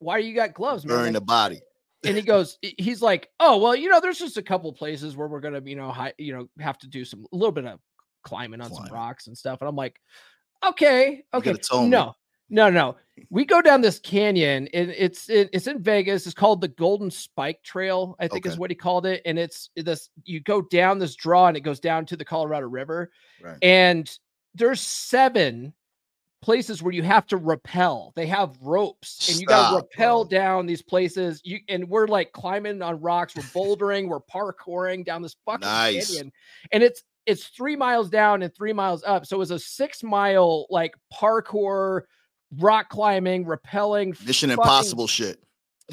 why do you got (laughs) gloves, man? Burn the body. and he goes, he's like, oh well, you know, there's just a couple places where we're gonna, you know, you know, have to do some a little bit of climbing on some rocks and stuff. And I'm like, okay, okay, no, no, no. We go down this canyon, and it's in, it's in Vegas. It's called the Golden Spike Trail, I think is what he called it. And it's this you go down this draw, and it goes down to the Colorado River, Right. and there's seven places where you have to rappel. They have ropes and you got to rappel bro. down these places. You and we're like climbing on rocks, we're bouldering, we're parkouring down this fucking Nice. canyon. And it's it's three miles down and three miles up. So it was a six mile like parkour, rock climbing, rappelling, Mission fucking- Impossible shit.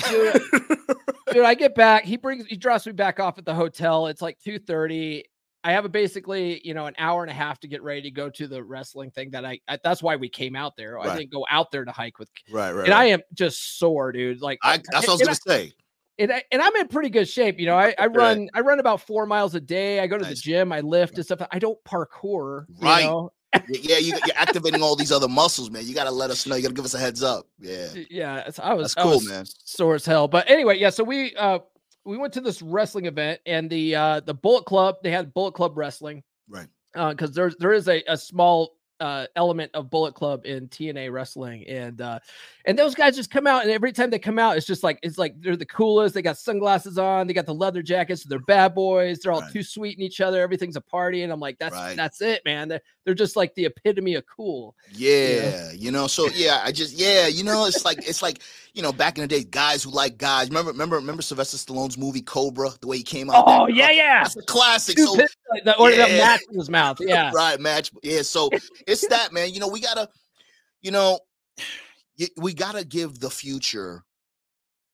Dude, (laughs) dude, I get back. He brings he drops me back off at the hotel. It's like 2:30. I have a basically, you know, an hour and a half to get ready to go to the wrestling thing that I, I that's why we came out there. I didn't go out there to hike with right, right. and I am just sore, dude. Like I, that's what I was gonna say. and, I, and I'm in pretty good shape. You know, I, I run I run about four miles a day. I go to the gym, I lift and stuff. I don't parkour. you Right. know? Yeah, you, you're activating all these other muscles, man. You gotta let us know. You gotta give us a heads up. Yeah, Yeah. I was That's I cool, was man. Sore as hell. But anyway, yeah. So we uh we went to this wrestling event and the uh the Bullet Club. They had Bullet Club wrestling. right. Uh, because there's there is a, a small uh element of Bullet Club in TNA wrestling, and uh and those guys just come out, and every time they come out, it's just like it's like they're the coolest. They got sunglasses on, they got the leather jackets, they're bad boys. They're all Right. too sweet in each other. Everything's a party, and I'm like, that's Right. that's it, man. They're, they're just like the epitome of cool. Yeah, you know. So yeah, I just yeah, you know, it's like it's like you know, back in the day, guys who like guys. Remember, remember, remember Sylvester Stallone's movie Cobra, the way he came out. Oh yeah, yeah. that's a classic. So the, or the Yeah. match in his mouth. (laughs) Yeah. right match yeah so it's (laughs) that man you know we gotta you know we gotta give the future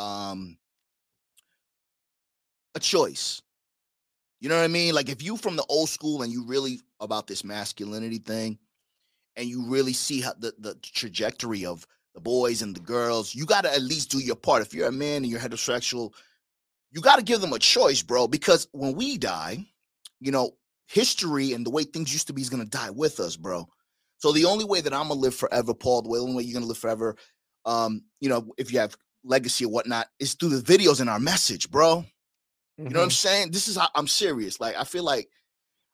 Um a choice. You know what i mean? Like if you from the old school and you really about this masculinity thing and you really see how the, the trajectory of the boys and the girls you got to at least do your part. If you're a man and you're heterosexual you got to give them a choice bro because when we die you know history and the way things used to be is to die with us bro. So the only way that i'm to live forever paul the only way you're to live forever um you know if you have legacy or whatnot is through the videos and our message bro you know what I'm saying? This is how I'm serious. Like I feel like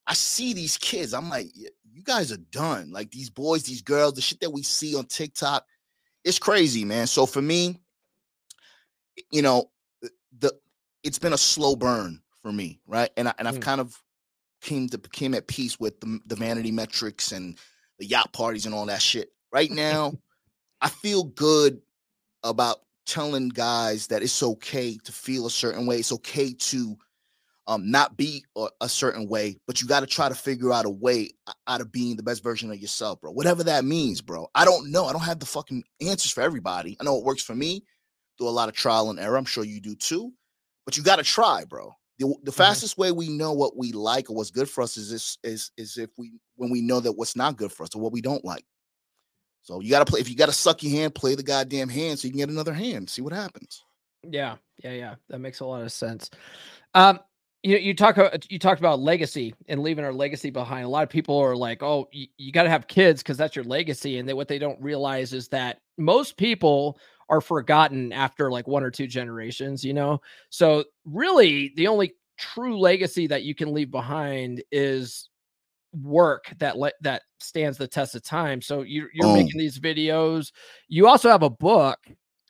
I see these kids. I'm like, you guys are done. Like these boys, these girls, the shit that we see on TikTok, it's crazy, man. So for me, you know, the- the it's been a slow burn for me, right? And I and I've Mm. kind of came to came at peace with the, the vanity metrics and the yacht parties and all that shit. Right now, (laughs) I feel good about telling guys that it's okay to feel a certain way. It's okay to um, not be a, a certain way, but you got to try to figure out a way out of being the best version of yourself, bro. Whatever that means, bro. I don't know. I don't have the fucking answers for everybody. I know it works for me. Do a lot of trial and error. I'm sure you do too. But you got to try, bro. The, the fastest way we know what we like or what's good for us is this is is if we when we know that what's not good for us or what we don't like. So you got to play. If you got to suck your hand, play the goddamn hand so you can get another hand. See what happens. Yeah, yeah, yeah. That makes a lot of sense. Um, you you talk you talked about legacy and leaving our legacy behind. A lot of people are like, "Oh, you, you got to have kids because that's your legacy," and they, what they don't realize is that most people are forgotten after like one or two generations. You know, so really the only true legacy that you can leave behind is work that that stands the test of time. So you you're Boom. making these videos. You also have a book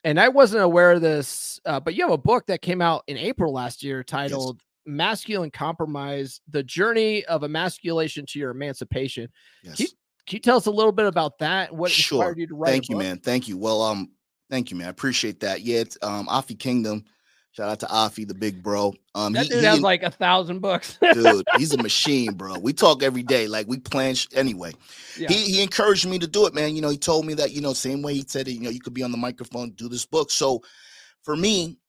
and I wasn't aware of this, uh, but you have a book that came out in April last year titled Masculine Compromise The Journey of Emasculation to Your Emancipation. Yes. Can you, can you tell us a little bit about that? What Sure. inspired you to write? Thank you, man. Thank you. Well, um, thank you, man. I appreciate that. Yeah, it's um Afi Kingdom. Shout out to Afi, the big bro. Um, That he- dude he has like a thousand books. (laughs) dude, he's a machine, bro. We talk every day. Like we plan sh- anyway. yeah. He he encouraged me to do it, man. You know, he told me that, you know, same way he said it, you know, you could be on the microphone, do this book. So for me,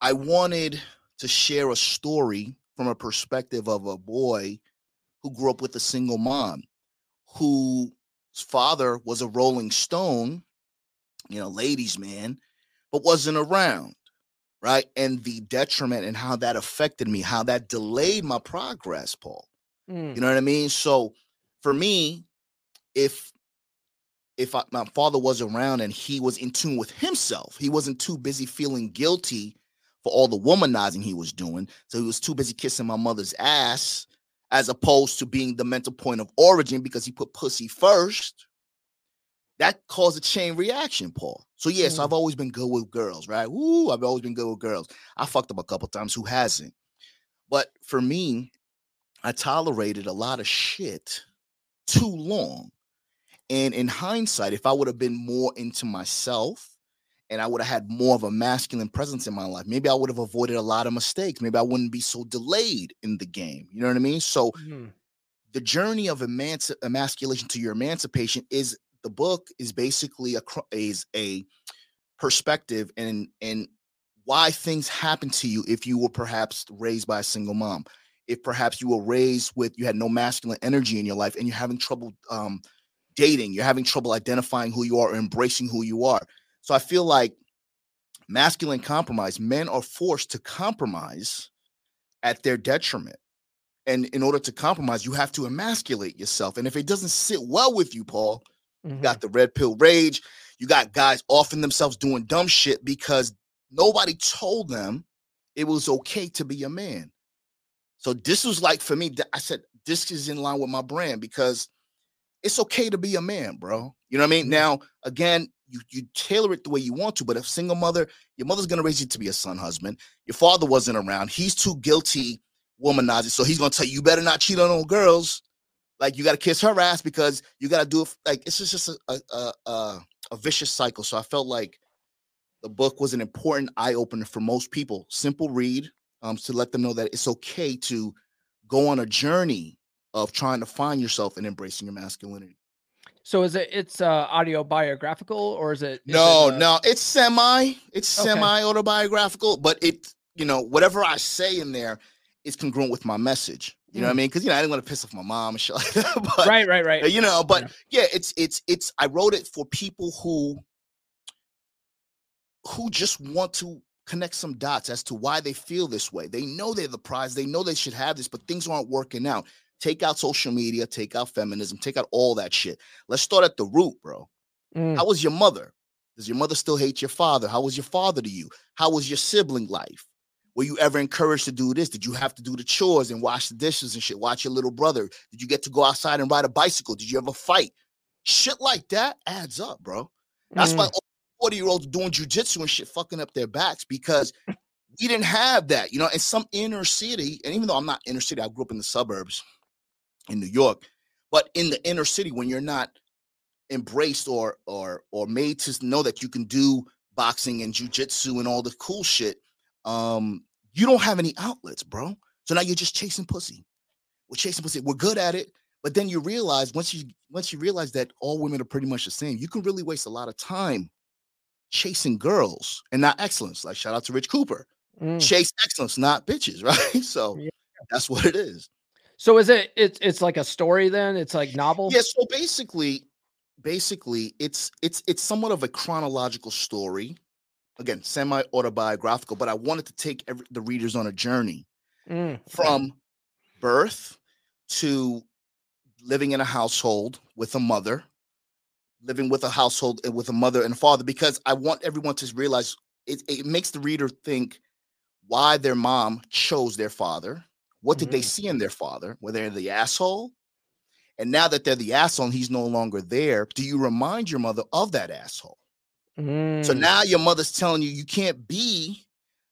I wanted to share a story from a perspective of a boy who grew up with a single mom, whose father was a rolling stone, you know, ladies' man, but wasn't around. Right. And the detriment and how that affected me, how that delayed my progress, Paul. Mm, You know what I mean? So for me, if if I, my father was around and he was in tune with himself, he wasn't too busy feeling guilty for all the womanizing he was doing. So he was too busy kissing my mother's ass as opposed to being the mental point of origin because he put pussy first, that caused a chain reaction, Paul. So yes, mm. I've always been good with girls, right? Woo, I've always been good with girls. I fucked up a couple times. Who hasn't? But for me, I tolerated a lot of shit too long. And in hindsight, if I would have been more into myself and I would have had more of a masculine presence in my life, maybe I would have avoided a lot of mistakes. Maybe I wouldn't be so delayed in the game. You know what I mean? So mm-hmm. the journey of emanci- emasculation to your emancipation is the book is basically a is a perspective and and why things happen to you if you were perhaps raised by a single mom. If perhaps you were raised with you had no masculine energy in your life and you're having trouble um, dating you're having trouble identifying who you are or embracing who you are. So i feel like masculine compromise men are forced to compromise at their detriment. And in order to compromise you have to emasculate yourself. And if it doesn't sit well with you paul Mm-hmm. You got the red pill rage. You got guys offing themselves doing dumb shit because nobody told them it was okay to be a man. So this was like for me, I said, this is in line with my brand because it's okay to be a man, bro. You know what I mean? Mm-hmm. Now, again, you you tailor it the way you want to, but if single mother, your mother's gonna raise you to be a son husband. Your father wasn't around. He's too guilty, womanizing. So he's gonna tell you, you better not cheat on no girls. Like you got to kiss her ass because you got to do it. Like it's just, just a, a, a, a vicious cycle. So I felt like the book was an important eye opener for most people. Simple read um, to let them know that it's okay to go on a journey of trying to find yourself and embracing your masculinity. So is it it's uh audio biographical or is it is No, it, uh... no, it's semi it's okay. semi autobiographical, but it you know, whatever I say in there is congruent with my message. You know what I mm. mean? Because you know I didn't want to piss off my mom and shit (laughs) like that. but, right, right, right. You know, but yeah. yeah, it's it's it's. I wrote it for people who who just want to connect some dots as to why they feel this way. They know they're the prize. They know they should have this, but things aren't working out. Take out social media, take out feminism, take out all that shit. Let's start at the root, bro. Mm. How was your mother? Does your mother still hate your father? How was your father to you? How was your sibling life? Were you ever encouraged to do this? Did you have to do the chores and wash the dishes and shit? Watch your little brother. Did you get to go outside and ride a bicycle? Did you ever fight? Shit like that adds up, bro. That's mm. why 40 year olds doing jujitsu and shit fucking up their backs because we didn't have that, you know. In some inner city, and even though I'm not inner city, I grew up in the suburbs in New York, but in the inner city, when you're not embraced or or or made to know that you can do boxing and jujitsu and all the cool shit, um, you don't have any outlets, bro. So now you're just chasing pussy. We're chasing pussy. We're good at it, but then you realize once you once you realize that all women are pretty much the same, you can really waste a lot of time chasing girls and not excellence. Like shout out to Rich Cooper. Mm. Chase excellence, not bitches, (laughs) right? So yeah. that's what it is. So is it it's it's like a story then? It's like novel? Yeah, so basically basically it's it's it's somewhat of a chronological story again semi autobiographical, but I wanted to take every, the readers on a journey mm. from birth to living in a household with a mother, living with a household with a mother and a father, because I want everyone to realize it, it makes the reader think why their mom chose their father. What did mm-hmm. they see in their father? Were they the asshole? And now that they're the asshole and he's no longer there, do you remind your mother of that asshole? Mm. So now your mother's telling you you can't be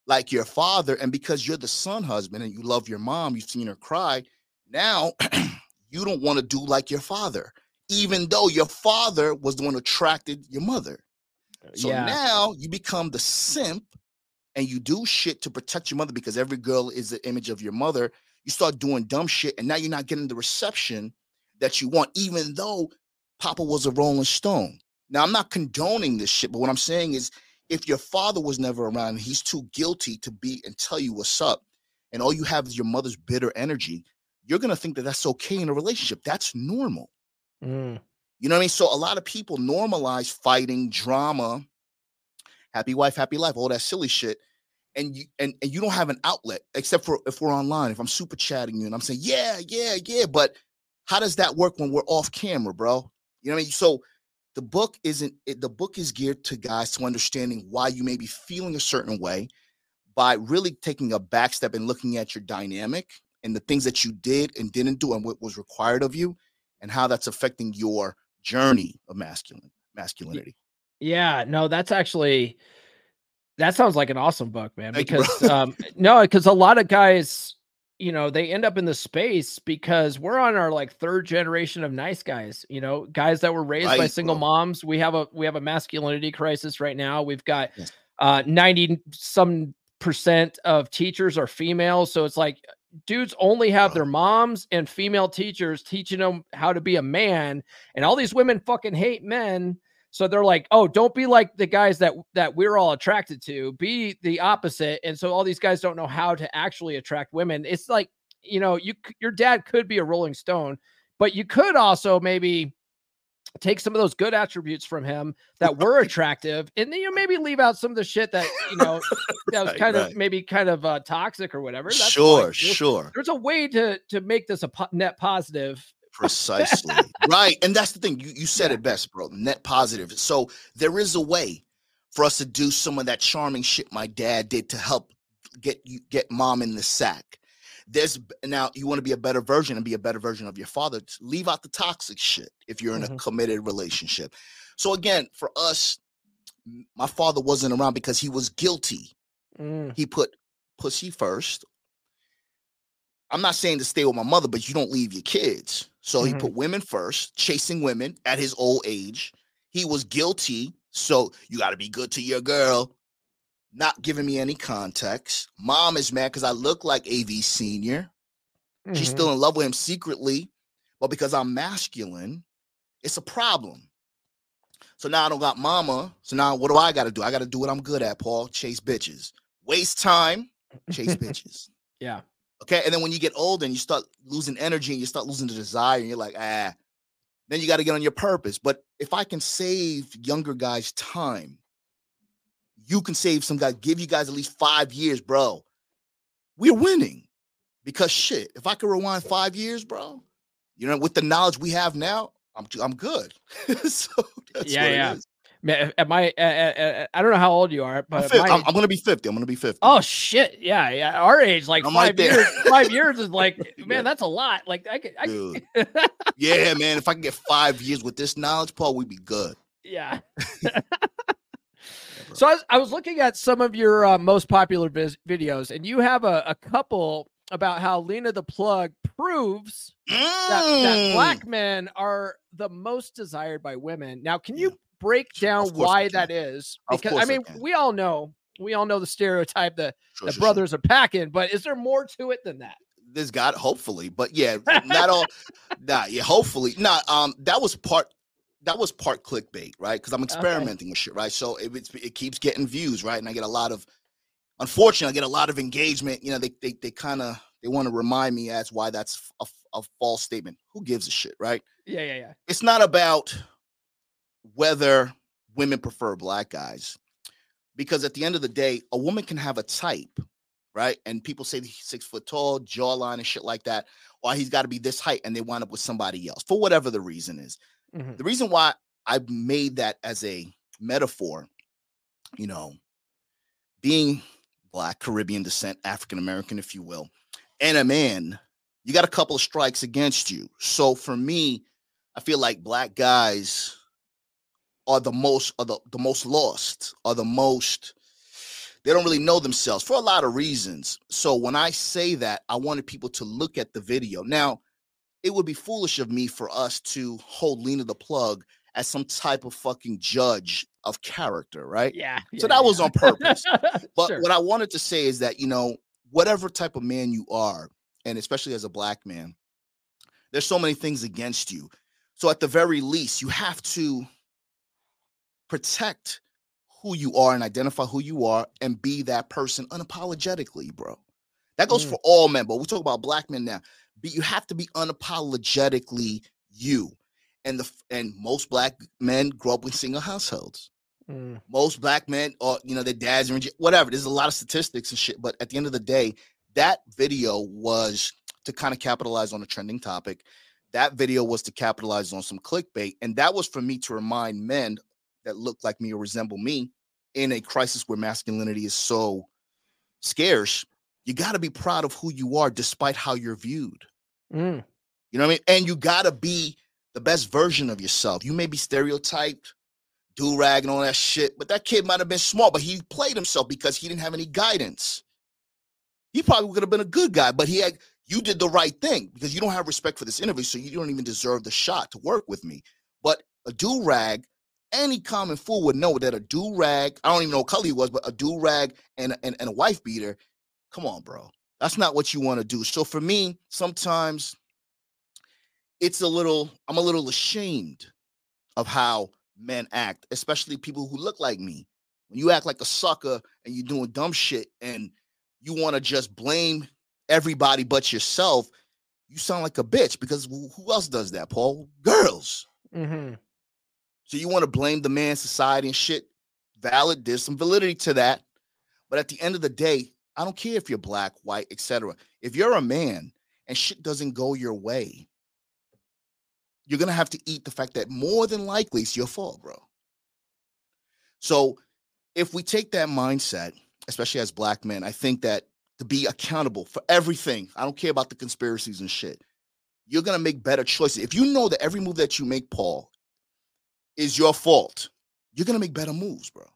like your father. And because you're the son husband and you love your mom, you've seen her cry. Now (clears throat) you don't want to do like your father, even though your father was the one who attracted your mother. Uh, so yeah. now you become the simp and you do shit to protect your mother because every girl is the image of your mother. You start doing dumb shit, and now you're not getting the reception that you want, even though Papa was a Rolling Stone. Now, I'm not condoning this shit, but what I'm saying is if your father was never around and he's too guilty to be and tell you what's up, and all you have is your mother's bitter energy, you're going to think that that's okay in a relationship. That's normal. Mm. You know what I mean? So a lot of people normalize fighting, drama, happy wife, happy life, all that silly shit. And you and, and you don't have an outlet except for if we're online. If I'm super chatting you and I'm saying, yeah, yeah, yeah. But how does that work when we're off camera, bro? You know what I mean? So the book isn't it, the book is geared to guys to understanding why you may be feeling a certain way by really taking a back step and looking at your dynamic and the things that you did and didn't do and what was required of you and how that's affecting your journey of masculine masculinity. Yeah, no, that's actually that sounds like an awesome book, man. Thank you, because um no, because a lot of guys, you know, they end up in the space because we're on our like third generation of nice guys, you know, guys that were raised by single bro. moms. We have a we have a masculinity crisis right now. We've got Yes. uh 90 some percent of teachers are female. So it's like dudes only have their moms and female teachers teaching them how to be a man, and all these women fucking hate men. So they're like, "Oh, don't be like the guys that that we're all attracted to. Be the opposite." And so all these guys don't know how to actually attract women. It's like, you know, you your dad could be a Rolling Stone, but you could also maybe take some of those good attributes from him that were attractive, and then you maybe leave out some of the shit that you know that was Right, kind of right. maybe kind of uh, toxic or whatever. That's Sure, sure. There's a way to to make this a po- net positive. Precisely. right. And that's the thing. You you said Yeah. it best, bro. Net positive. So there is a way for us to do some of that charming shit my dad did to help get you get mom in the sack. There's now you want to be a better version and be a better version of your father. Leave out the toxic shit if you're in a Mhm. committed relationship. So again, for us, my father wasn't around because he was guilty. Mm, He put pussy first. I'm not saying to stay with my mother, but you don't leave your kids. So he Mhm. put women first, chasing women at his old age. He was guilty. So you got to be good to your girl. Not giving me any context. Mom is mad because I look like AV Senior. She's mhm. still in love with him secretly, but because I'm masculine, it's a problem. So now I don't got mama. So now what do I got to do? I got to do what I'm good at, Paul. Chase bitches. Waste time, chase (laughs) bitches. yeah. Okay. And then when you get older and you start losing energy and you start losing the desire, and you're like, ah, then you got to get on your purpose. But if I can save younger guys time, you can save some guys, give you guys at least five years, bro. We're winning. Because shit, if I could rewind five years, bro, you know, with the knowledge we have now, I'm I'm good. (laughs) so that's Yeah, yeah. Is. Ma- Am I? I don't know how old you are, I'm, but at my I'm, age- I'm gonna be 50. I'm gonna be 50. oh shit, yeah, yeah. Our age, like I'm right five there. years. Five years is like, (laughs) Yeah. man, that's a lot. Like I could, I could (laughs) yeah, man. If I can get five years with this knowledge, Paul, we'd be good. yeah. (laughs) So I was, I was looking at some of your uh, most popular vis- videos, and you have a, a couple about how Lena the Plug proves that, that Mm. black men are the most desired by women. Now, can you Yeah. Break down Of course I why that is? Because I mean, we all know, we all know the stereotype that Sure, the sure, sure. brothers are packing, but is there more to it than that? This got hopefully, but yeah, not all. (laughs) Nah, yeah, hopefully not. Um, that was part. That was part clickbait, right? Because I'm experimenting with shit, right? So it, it's, it keeps getting views, right? And I get a lot of, unfortunately, I get a lot of engagement. You know, they they they kind of they want to remind me as why that's a, a false statement. Who gives a shit, right? Yeah, yeah, yeah. it's not about whether women prefer black guys because at the end of the day a woman can have a type right? And people say he's six foot tall jawline and shit like that or he's got to be this height and they wind up with somebody else for whatever the reason is. Mhm. the reason why i made that as a metaphor you know being black caribbean descent african american if you will and a man you got a couple of strikes against you. So for me I feel like black guys are the most are the, the most lost, are the most they don't really know themselves for a lot of reasons. So when I say that, I wanted people to look at the video. Now, it would be foolish of me for us to hold Lena the plug as some type of fucking judge of character, right? Yeah. So yeah, that was on purpose. (laughs) But Sure. what I wanted to say is that, you know, whatever type of man you are, and especially as a black man, there's so many things against you. So at the very least, you have to protect who you are and identify who you are and be that person unapologetically, bro. That goes Mm. for all men, but we talk about black men now. But you have to be unapologetically you. And the and most black men grow up in single households Mm, most black men or you know their dads and whatever there's a lot of statistics and shit but at the end of the day that video was to kind of capitalize on a trending topic that video was to capitalize on some clickbait and that was for me to remind men that look like me or resemble me in a crisis where masculinity is so scarce You got to be proud of who you are despite how you're viewed. Mm. You know what I mean? And you got to be the best version of yourself. You may be stereotyped, do rag and all that shit, but that kid might have been small, but he played himself because he didn't have any guidance. He probably could have been a good guy, but he had you did the right thing because you don't have respect for this interview, so you don't even deserve the shot to work with me. But a do rag, any common fool would know that a do rag, I don't even know what color he was, but a do rag and, and, and a wife beater, come on, bro. That's not what you want to do. So for me, sometimes it's a little, I'm a little ashamed of how men act, especially people who look like me. When you act like a sucker and you're doing dumb shit and you want to just blame everybody but yourself, you sound like a bitch because who else does that, Paul? Girls. Mm-hmm. So you want to blame the man, society, and shit. Valid. There's some validity to that. But at the end of the day, I don't care if you're black, white, etc. If you're a man and shit doesn't go your way, you're gonna have to eat the fact that more than likely it's your fault, bro. So if we take that mindset, especially as black men, I think that to be accountable for everything, I don't care about the conspiracies and shit. You're gonna make better choices. If you know that every move that you make, Paul, is your fault, you're gonna make better moves, bro.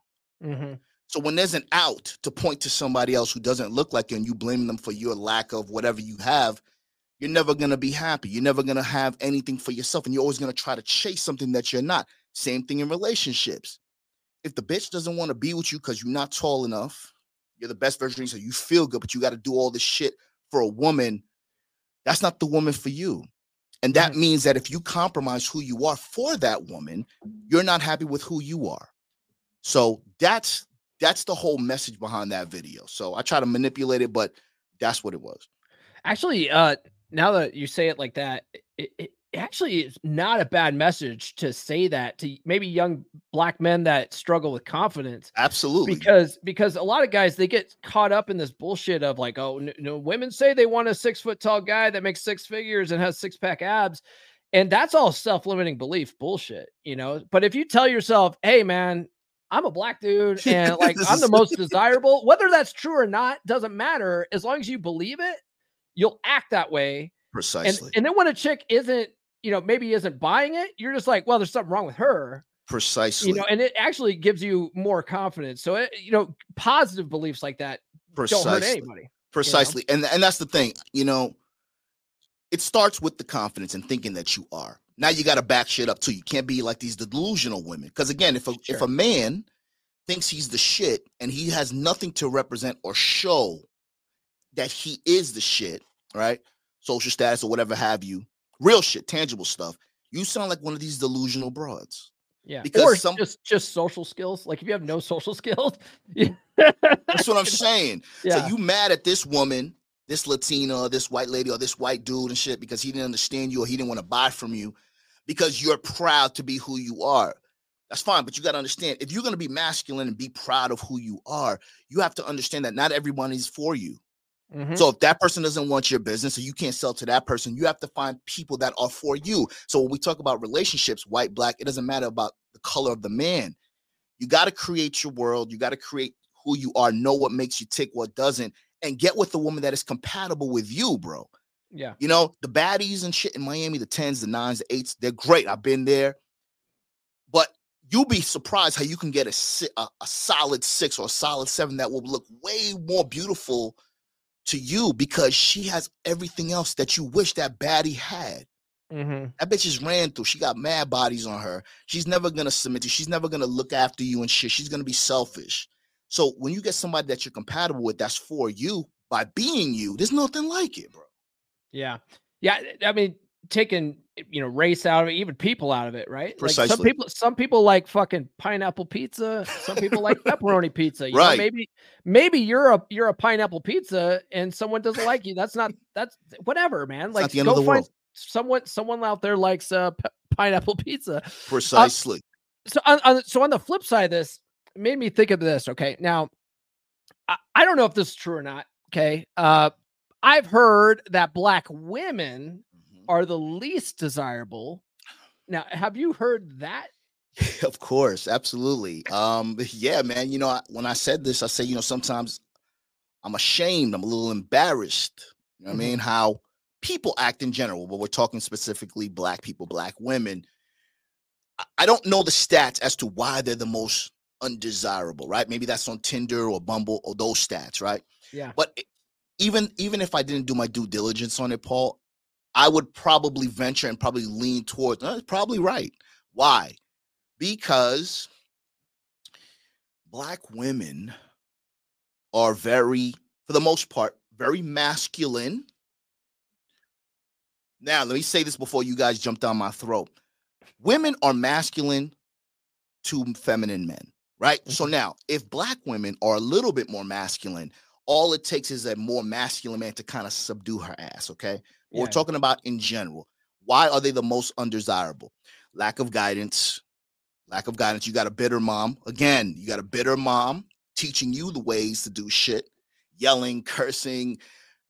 Mm-hmm. So when there's an out to point to somebody else who doesn't look like you and you blame them for your lack of whatever you have, you're never to be happy. You're never to have anything for yourself. And you're always to try to chase something that you're not. Same thing in relationships. If the bitch doesn't want to be with you because you're not tall enough, you're the best version of yourself, you feel good, but you got to do all this shit for a woman, that's not the woman for you. And that mm-hmm. means that if you compromise who you are for that woman, you're not happy with who you are. So that's that's the whole message behind that video. So I try to manipulate it, but that's what it was. Actually, uh now that you say it like that, it, it actually it's not a bad message to say that to maybe young black men that struggle with confidence. Absolutely. Because because a lot of guys they get caught up in this bullshit of like, oh, no, women say they want a six foot tall guy that makes six figures and has six pack abs. And that's all self limiting belief bullshit, you know. But if you tell yourself, hey, man, I'm a black dude (laughs) and like I'm the most desirable, whether that's true or not doesn't matter. As long as you believe it, you'll act that way. Precisely. And, and then when a chick isn't, you know, maybe isn't buying it, you're just like, well, there's something wrong with her. Precisely. You know, and it actually gives you more confidence. So, it, you know, positive beliefs like that Precisely. don't hurt anybody. Precisely. You know? And and that's the thing, you know, it starts with the confidence and thinking that you are. Now you got to back shit up too. You can't be like these delusional women. Because again, if a sure. if a man thinks he's the shit and he has nothing to represent or show that he is the shit, right? Social status or whatever have you, real shit, tangible stuff. You sound like one of these delusional broads. Yeah, because or some just just social skills. Like if you have no social (laughs) skills, that's what I'm (laughs) saying. Yeah. So you mad at this woman, this Latina, this white lady, or this white dude and shit because he didn't understand you or he didn't want to buy from you because you're proud to be who you are. That's fine, but you got to understand if you're going to be masculine and be proud of who you are, you have to understand that not everyone is for you. Mm-hmm. So if that person doesn't want your business or you can't sell to that person, you have to find people that are for you. So when we talk about relationships, white, black, it doesn't matter about the color of the man. You got to create your world. You got to create who you are, know what makes you tick, what doesn't, and get with the woman that is compatible with you, bro. Yeah. You know, the baddies and shit in Miami, the 10s, the 9s, the 8s, they're great. I've been there. But you'll be surprised how you can get a, a, a solid six or a solid seven that will look way more beautiful to you because she has everything else that you wish that baddie had. Mm-hmm. That bitch just ran through. She got mad bodies on her. She's never gonna submit to. She's never gonna look after you and shit. She's gonna be selfish. So when you get somebody that you're compatible with, that's for you by being you. There's nothing like it, bro. Yeah, yeah. I mean, taking you know race out of it, even people out of it, right? Precisely. Like some people, some people like fucking pineapple pizza. Some people like (laughs) pepperoni pizza. You right. Know, maybe maybe you're a you're a pineapple pizza and someone doesn't like you. That's not that's whatever, man. Like of the world. someone someone out there likes uh p- pineapple pizza. Precisely. Uh, so on, on so on the flip side of this, made me think of this. Okay, now I, I don't know if this is true or not. Okay, uh, I've heard that black women are the least desirable. Now, have you heard that? (laughs) of course, absolutely. Um, (laughs) yeah, man. You know, when I said this, I say, you know, sometimes I'm ashamed. I'm a little embarrassed. You know mm-hmm. I mean? How people act in general, but we're talking specifically black people, black women. I don't know the stats as to why they're the most undesirable, right? Maybe that's on Tinder or Bumble or those stats, right? Yeah. But even even if I didn't do my due diligence on it, Paul, I would probably venture and probably lean towards. Uh, probably right. Why? Because black women are very, for the most part, very masculine. Now, let me say this before you guys jump down my throat. Women are masculine to feminine men, right? Mm-hmm. So now, if black women are a little bit more masculine, all it takes is a more masculine man to kind of subdue her ass, okay? Yeah. We're talking about in general. Why are they the most undesirable? Lack of guidance. Lack of guidance. You got a bitter mom. Again, you got a bitter mom teaching you the ways to do shit, yelling, cursing,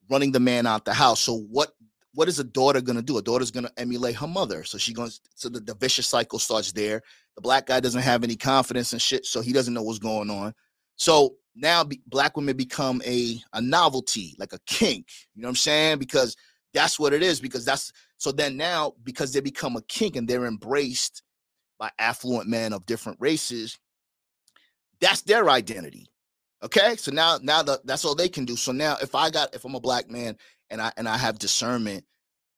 running the man out the house. So what what is a daughter gonna do? A daughter's gonna emulate her mother. So she goes so the, the vicious cycle starts there. The black guy doesn't have any confidence and shit, so he doesn't know what's going on. So now be, black women become a a novelty, like a kink. You know what I'm saying? Because that's what it is. Because that's so then now because they become a kink and they're embraced by affluent men of different races, that's their identity. Okay, so now now the, that's all they can do. So now if I got if I'm a black man and I and I have discernment,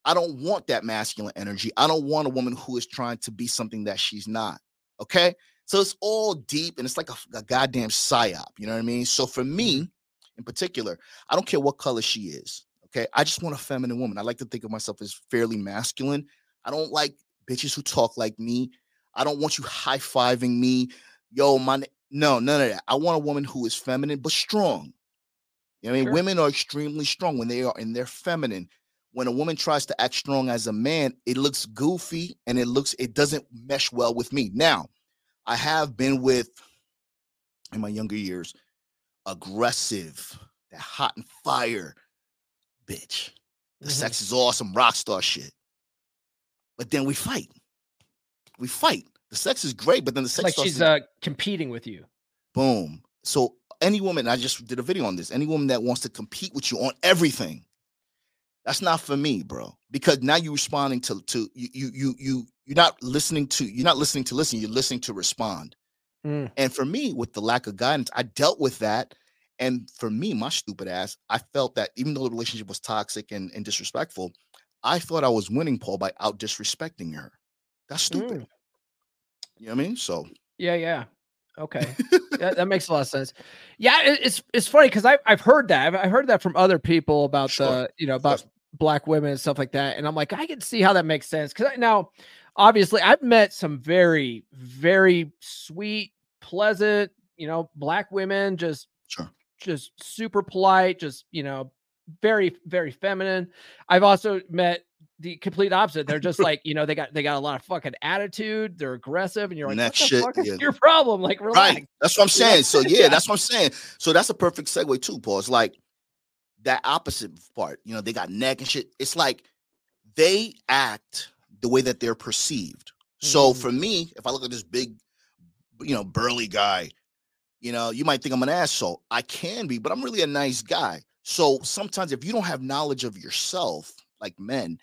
I don't want that masculine energy. I don't want a woman who is trying to be something that she's not. Okay, so it's all deep and it's like a, a goddamn psyop. You know what I mean? So for me, mm-hmm. in particular, I don't care what color she is. Okay, I just want a feminine woman. I like to think of myself as fairly masculine. I don't like bitches who talk like me. I don't want you high fiving me. Yo, my no, none of that. I want a woman who is feminine but strong. You know I mean? Sure. Women are extremely strong when they are in their feminine. When a woman tries to act strong as a man, it looks goofy and it looks it doesn't mesh well with me. Now, I have been with in my younger years aggressive, that hot and fire bitch. The mm-hmm. sex is awesome, rock star shit. But then we fight. We fight. The sex is great, but then the sex like she's uh, competing with you. Boom. So any woman, I just did a video on this. Any woman that wants to compete with you on everything, that's not for me, bro. Because now you're responding to to you you you you you're not listening to you're not listening to listen. You're listening to respond. Mm. And for me, with the lack of guidance, I dealt with that. And for me, my stupid ass, I felt that even though the relationship was toxic and, and disrespectful, I thought I was winning Paul by out disrespecting her. That's stupid. Mm. You know what I mean? So yeah, yeah. Okay, that, that, makes (laughs) a lot of sense. Yeah, it, it's it's funny because I've I've heard that I've, I've, heard that from other people about sure. the you know about black women and stuff like that, and I'm like I can see how that makes sense because I, now obviously I've met some very very sweet, pleasant you know black women just sure. Just super polite, just you know very very feminine. I've also met the complete opposite. They're just (laughs) like, you know, they got they got a lot of fucking attitude. They're aggressive, and you're like, and that shit, yeah. your problem? Like, relax. Right. That's what I'm saying. So (laughs) yeah, that's what I'm saying. So that's a perfect segue too, Paul. It's like that opposite part. You know, they got neck and shit. It's like they act the way that they're perceived. So mm-hmm. for me, if I look at this big, you know, burly guy, you know, you might think I'm an asshole. I can be, but I'm really a nice guy. So sometimes if you don't have knowledge of yourself, like men,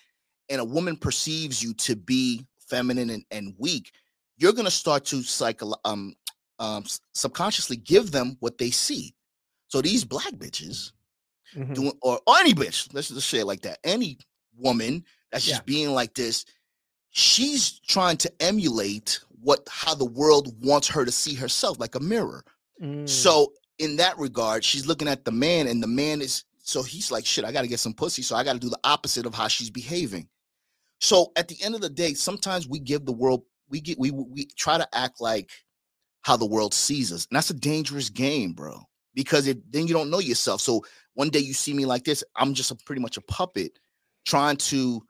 and a woman perceives you to be feminine and, and weak, you're going to start to cycle um, um, subconsciously give them what they see. So these black bitches mm-hmm. doing or, or any bitch, let's just say it like that. Any woman that's just being like this, she's trying to emulate what how the world wants her to see herself, like a mirror. Mm. So in that regard, she's looking at the man, and the man is so he's like, shit, I got to get some pussy. So I got to do the opposite of how she's behaving. So at the end of the day, sometimes we give the world, we get, we, we try to act like how the world sees us. And that's a dangerous game, bro, because if, then you don't know yourself. So one day you see me like this, I'm just a, pretty much a puppet trying to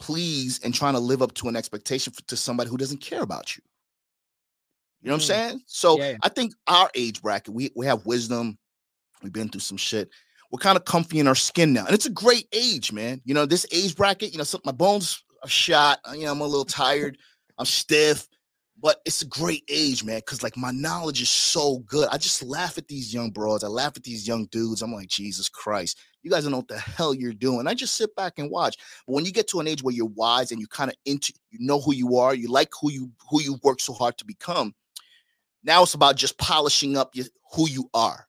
please and trying to live up to an expectation for, to somebody who doesn't care about you. You know what mm. I'm saying? So yeah. I think our age bracket, we, we have wisdom. We've been through some shit we're kind of comfy in our skin now. And it's a great age, man. You know, this age bracket, you know, so my bones are shot. Uh, you know, I'm a little tired. I'm stiff. but it's a great age, man, because like my knowledge is so good. I just laugh at these young broads. I laugh at these young dudes. I'm like, Jesus Christ, you guys don't know what the hell you're doing. I just sit back and watch. But when you get to an age where you're wise and you kind of into, you know who you are, you like who you who you work so hard to become. Now it's about just polishing up your, who you are.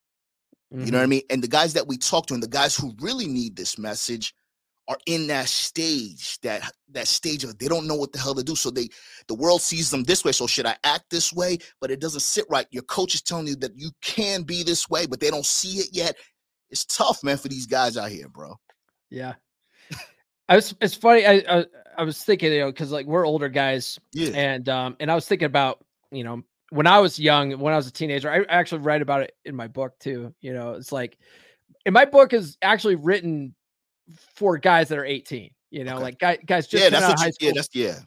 Mm-hmm. You know what I mm-hmm. mean? And the guys that we talk to and the guys who really need this message are in that stage, that that stage of they don't know what the hell to do. So they the world sees them this way. So should I act this way? But it doesn't sit right. Your coach is telling you that you can be this way, but they don't see it yet. It's tough, man, for these guys out here, bro. Yeah. I was it's funny. I I, I was thinking, you know, because like we're older guys. Yeah. And um and I was thinking about, you know, when I was young, when I was a teenager, I actually write about it in my book too. You know, it's like and my book is actually written for guys that are 18. You know, okay. like guys, guys just yeah, that's out of high you, school. Yeah, that's yeah.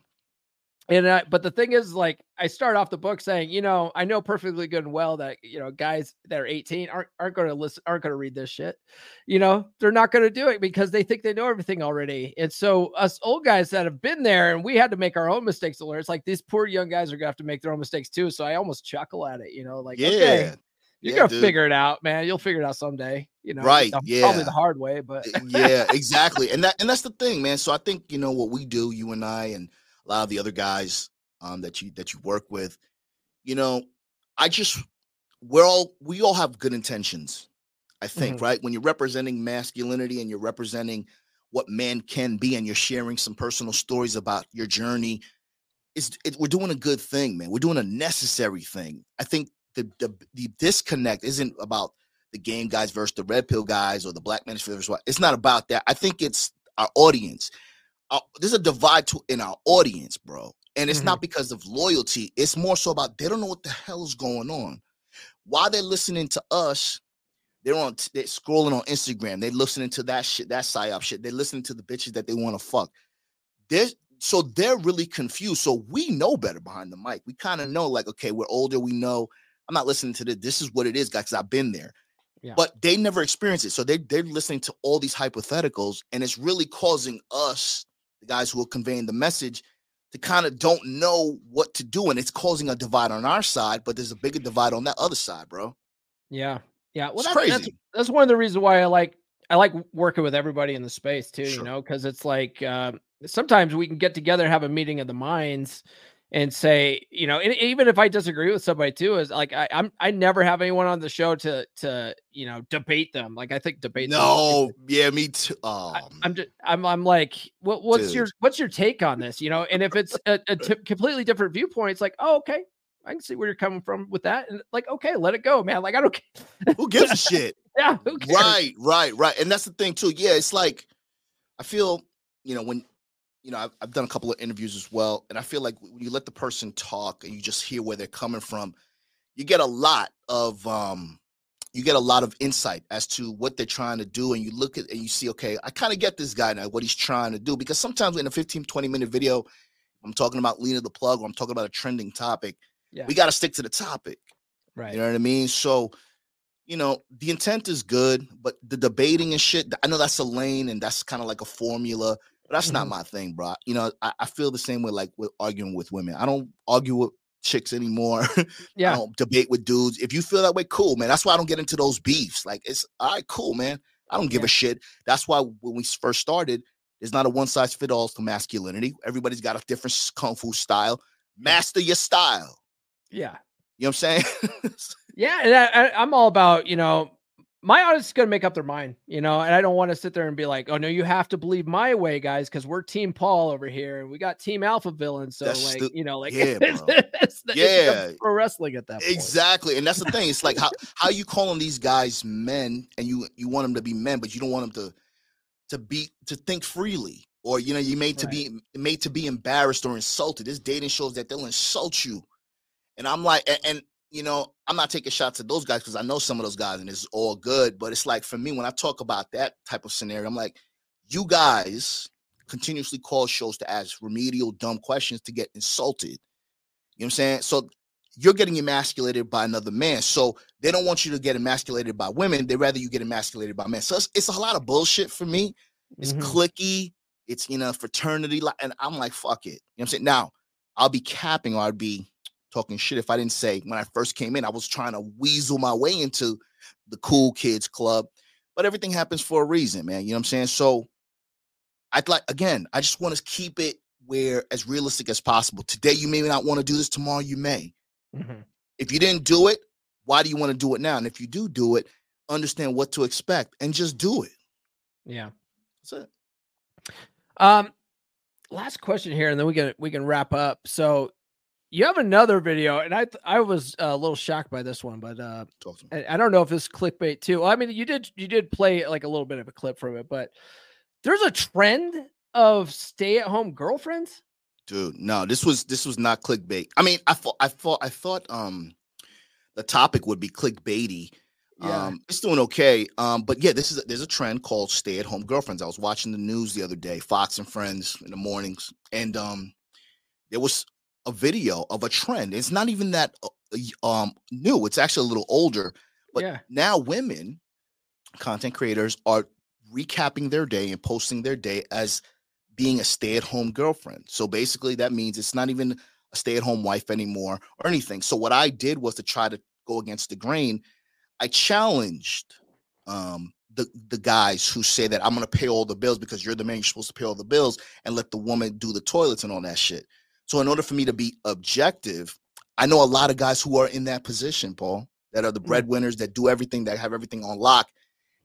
And uh, but the thing is, like, I start off the book saying, you know, I know perfectly good and well that you know guys that are 18 aren't aren't going to listen, aren't going to read this shit. You know, they're not going to do it because they think they know everything already. And so us old guys that have been there and we had to make our own mistakes to learn. It's like these poor young guys are going to have to make their own mistakes too. So I almost chuckle at it. You know, like yeah. Okay, you're yeah, gonna dude. figure it out, man. You'll figure it out someday. You know, right? Yeah, probably the hard way, but yeah, exactly. And that and that's the thing, man. So I think you know what we do, you and I, and a lot of the other guys um, that you that you work with. You know, I just we're all we all have good intentions. I think, mm-hmm. right? When you're representing masculinity and you're representing what man can be, and you're sharing some personal stories about your journey, is it, we're doing a good thing, man. We're doing a necessary thing. I think the, the the disconnect isn't about the game guys versus the red pill guys or the black man versus what. It's not about that. I think it's our audience. Uh, there's a divide to, in our audience, bro, and it's mm-hmm. not because of loyalty. It's more so about they don't know what the hell is going on. While they're listening to us, they're on they're scrolling on Instagram. They're listening to that shit, that psyop shit. They're listening to the bitches that they want to fuck. They're so they're really confused. So we know better behind the mic. We kind of know, like, okay, we're older. We know I'm not listening to this. This is what it is, guys, because I've been there. Yeah. But they never experienced it. So they, they're listening to all these hypotheticals, and it's really causing us, the guys who are conveying the message, to kind of don't know what to do. And it's causing a divide on our side, but there's a bigger divide on that other side, bro. Yeah. Yeah. Well, that's, crazy. That's, that's, one of the reasons why I like I like working with everybody in the space too, sure. you know, because it's like uh, sometimes we can get together and have a meeting of the minds and say, you know, and even if I disagree with somebody too, is like I, I'm I never have anyone on the show to to you know debate them. Like I think debate. No, yeah, me too. Oh, I, am just I'm I'm like, what what's dude. your what's your take on this? You know, and if it's a, a t- completely different viewpoint, it's like, oh, okay, I can see where you're coming from with that, and like, okay, let it go, man. Like I don't care. Who gives a shit? (laughs) yeah, right, right, right. And that's the thing too. Yeah, it's like I feel you know when you know, I've, I've done a couple of interviews as well, and I feel like when you let the person talk and you just hear where they're coming from, you get a lot of um, you get a lot of insight as to what they're trying to do, and you look at and you see, okay, I kind of get this guy now, what he's trying to do, because sometimes in a 15, 20 minute video, I'm talking about leaning the plug or I'm talking about a trending topic, yeah. we got to stick to the topic, right? You know what I mean? So you know, the intent is good, but the debating and shit, I know that's a lane and that's kind of like a formula. But that's mm-hmm. not my thing, bro. You know, I, I, feel the same way like with arguing with women. I don't argue with chicks anymore. (laughs) Yeah. I don't debate with dudes. If you feel that way, cool, man. That's why I don't get into those beefs. Like it's all right, cool, man. I don't give yeah. a shit. That's why when we first started, there's not a one size fit all to masculinity. Everybody's got a different kung fu style. Master your style. Yeah. You know what I'm saying? (laughs) yeah, and I, I'm all about you know my audience is going to make up their mind, you know, and I don't want to sit there and be like, oh, no, you have to believe my way, guys, because we're Team Paul over here and we got Team Alpha Villain. So, that's like, the, you know, like, yeah, (laughs) it's, it's, it's, yeah. pro wrestling at that point. Exactly. And that's the thing. It's like, how, how you calling these guys men and you, you want them to be men, but you don't want them to, to be, to think freely or, you know, you made to right. be made to be embarrassed or insulted. This dating shows that they'll insult you. And I'm like, and, and you know, I'm not taking shots at those guys because I know some of those guys and it's all good. But it's like for me, when I talk about that type of scenario, I'm like, you guys continuously call shows to ask remedial dumb questions to get insulted. You know what I'm saying? So you're getting emasculated by another man. So they don't want you to get emasculated by women. They rather you get emasculated by men. So it's, it's a lot of bullshit for me. It's mm-hmm. clicky. It's you know fraternity, and I'm like, fuck it. You know what I'm saying? Now I'll be capping or I'd be talking shit if I didn't say when I first came in, I was trying to weasel my way into the cool kids club. But everything happens for a reason, man. You know what I'm saying? So I'd like again, I just want to keep it where as realistic as possible. Today you may not want to do this, tomorrow you may. Mm-hmm. If you didn't do it, why do you want to do it now? And if you do do it, understand what to expect and just do it. Yeah. That's it. Um last question here and then we can we can wrap up. So you have another video, and I I was a little shocked by this one, but uh, I, I, don't know if it's clickbait too. I mean, you did you did play like a little bit of a clip from it, but there's a trend of stay at home girlfriends. Dude, no, this was this was not clickbait. I mean, I thought I thought I thought um the topic would be clickbaity. Yeah. Um, it's doing okay. Um, but yeah, this is a, there's a trend called stay at home girlfriends. I was watching the news the other day, Fox and Friends in the mornings, and um, there was a video of a trend. It's not even that uh, um new. It's actually a little older. But yeah. now women, content creators, are recapping their day and posting their day as being a stay-at-home girlfriend. So basically, that means it's not even a stay-at-home wife anymore or anything. So what I did was to try to go against the grain. I challenged um the the guys who say that I'm gonna pay all the bills because you're the man, you're supposed to pay all the bills and let the woman do the toilets and all that shit. So in order for me to be objective, I know a lot of guys who are in that position, Paul, that are the mm. breadwinners that do everything, that have everything on lock,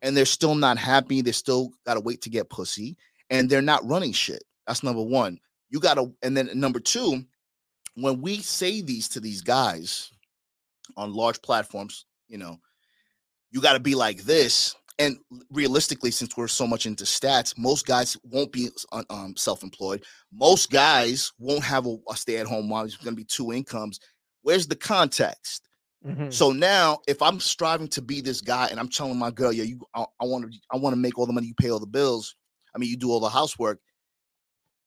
and they're still not happy. They still gotta wait to get pussy, and they're not running shit. That's number one. You gotta, and then number two, when we say these to these guys on large platforms, you know, you got to be like this and realistically since we're so much into stats most guys won't be um, self-employed. Most guys won't have a, a stay-at-home mom it's going to be two incomes. Where's the context? Mm-hmm. so now if i'm striving to be this guy and i'm telling my girl yeah you i want to i want to make all the money you pay all the bills. I mean you do all the housework.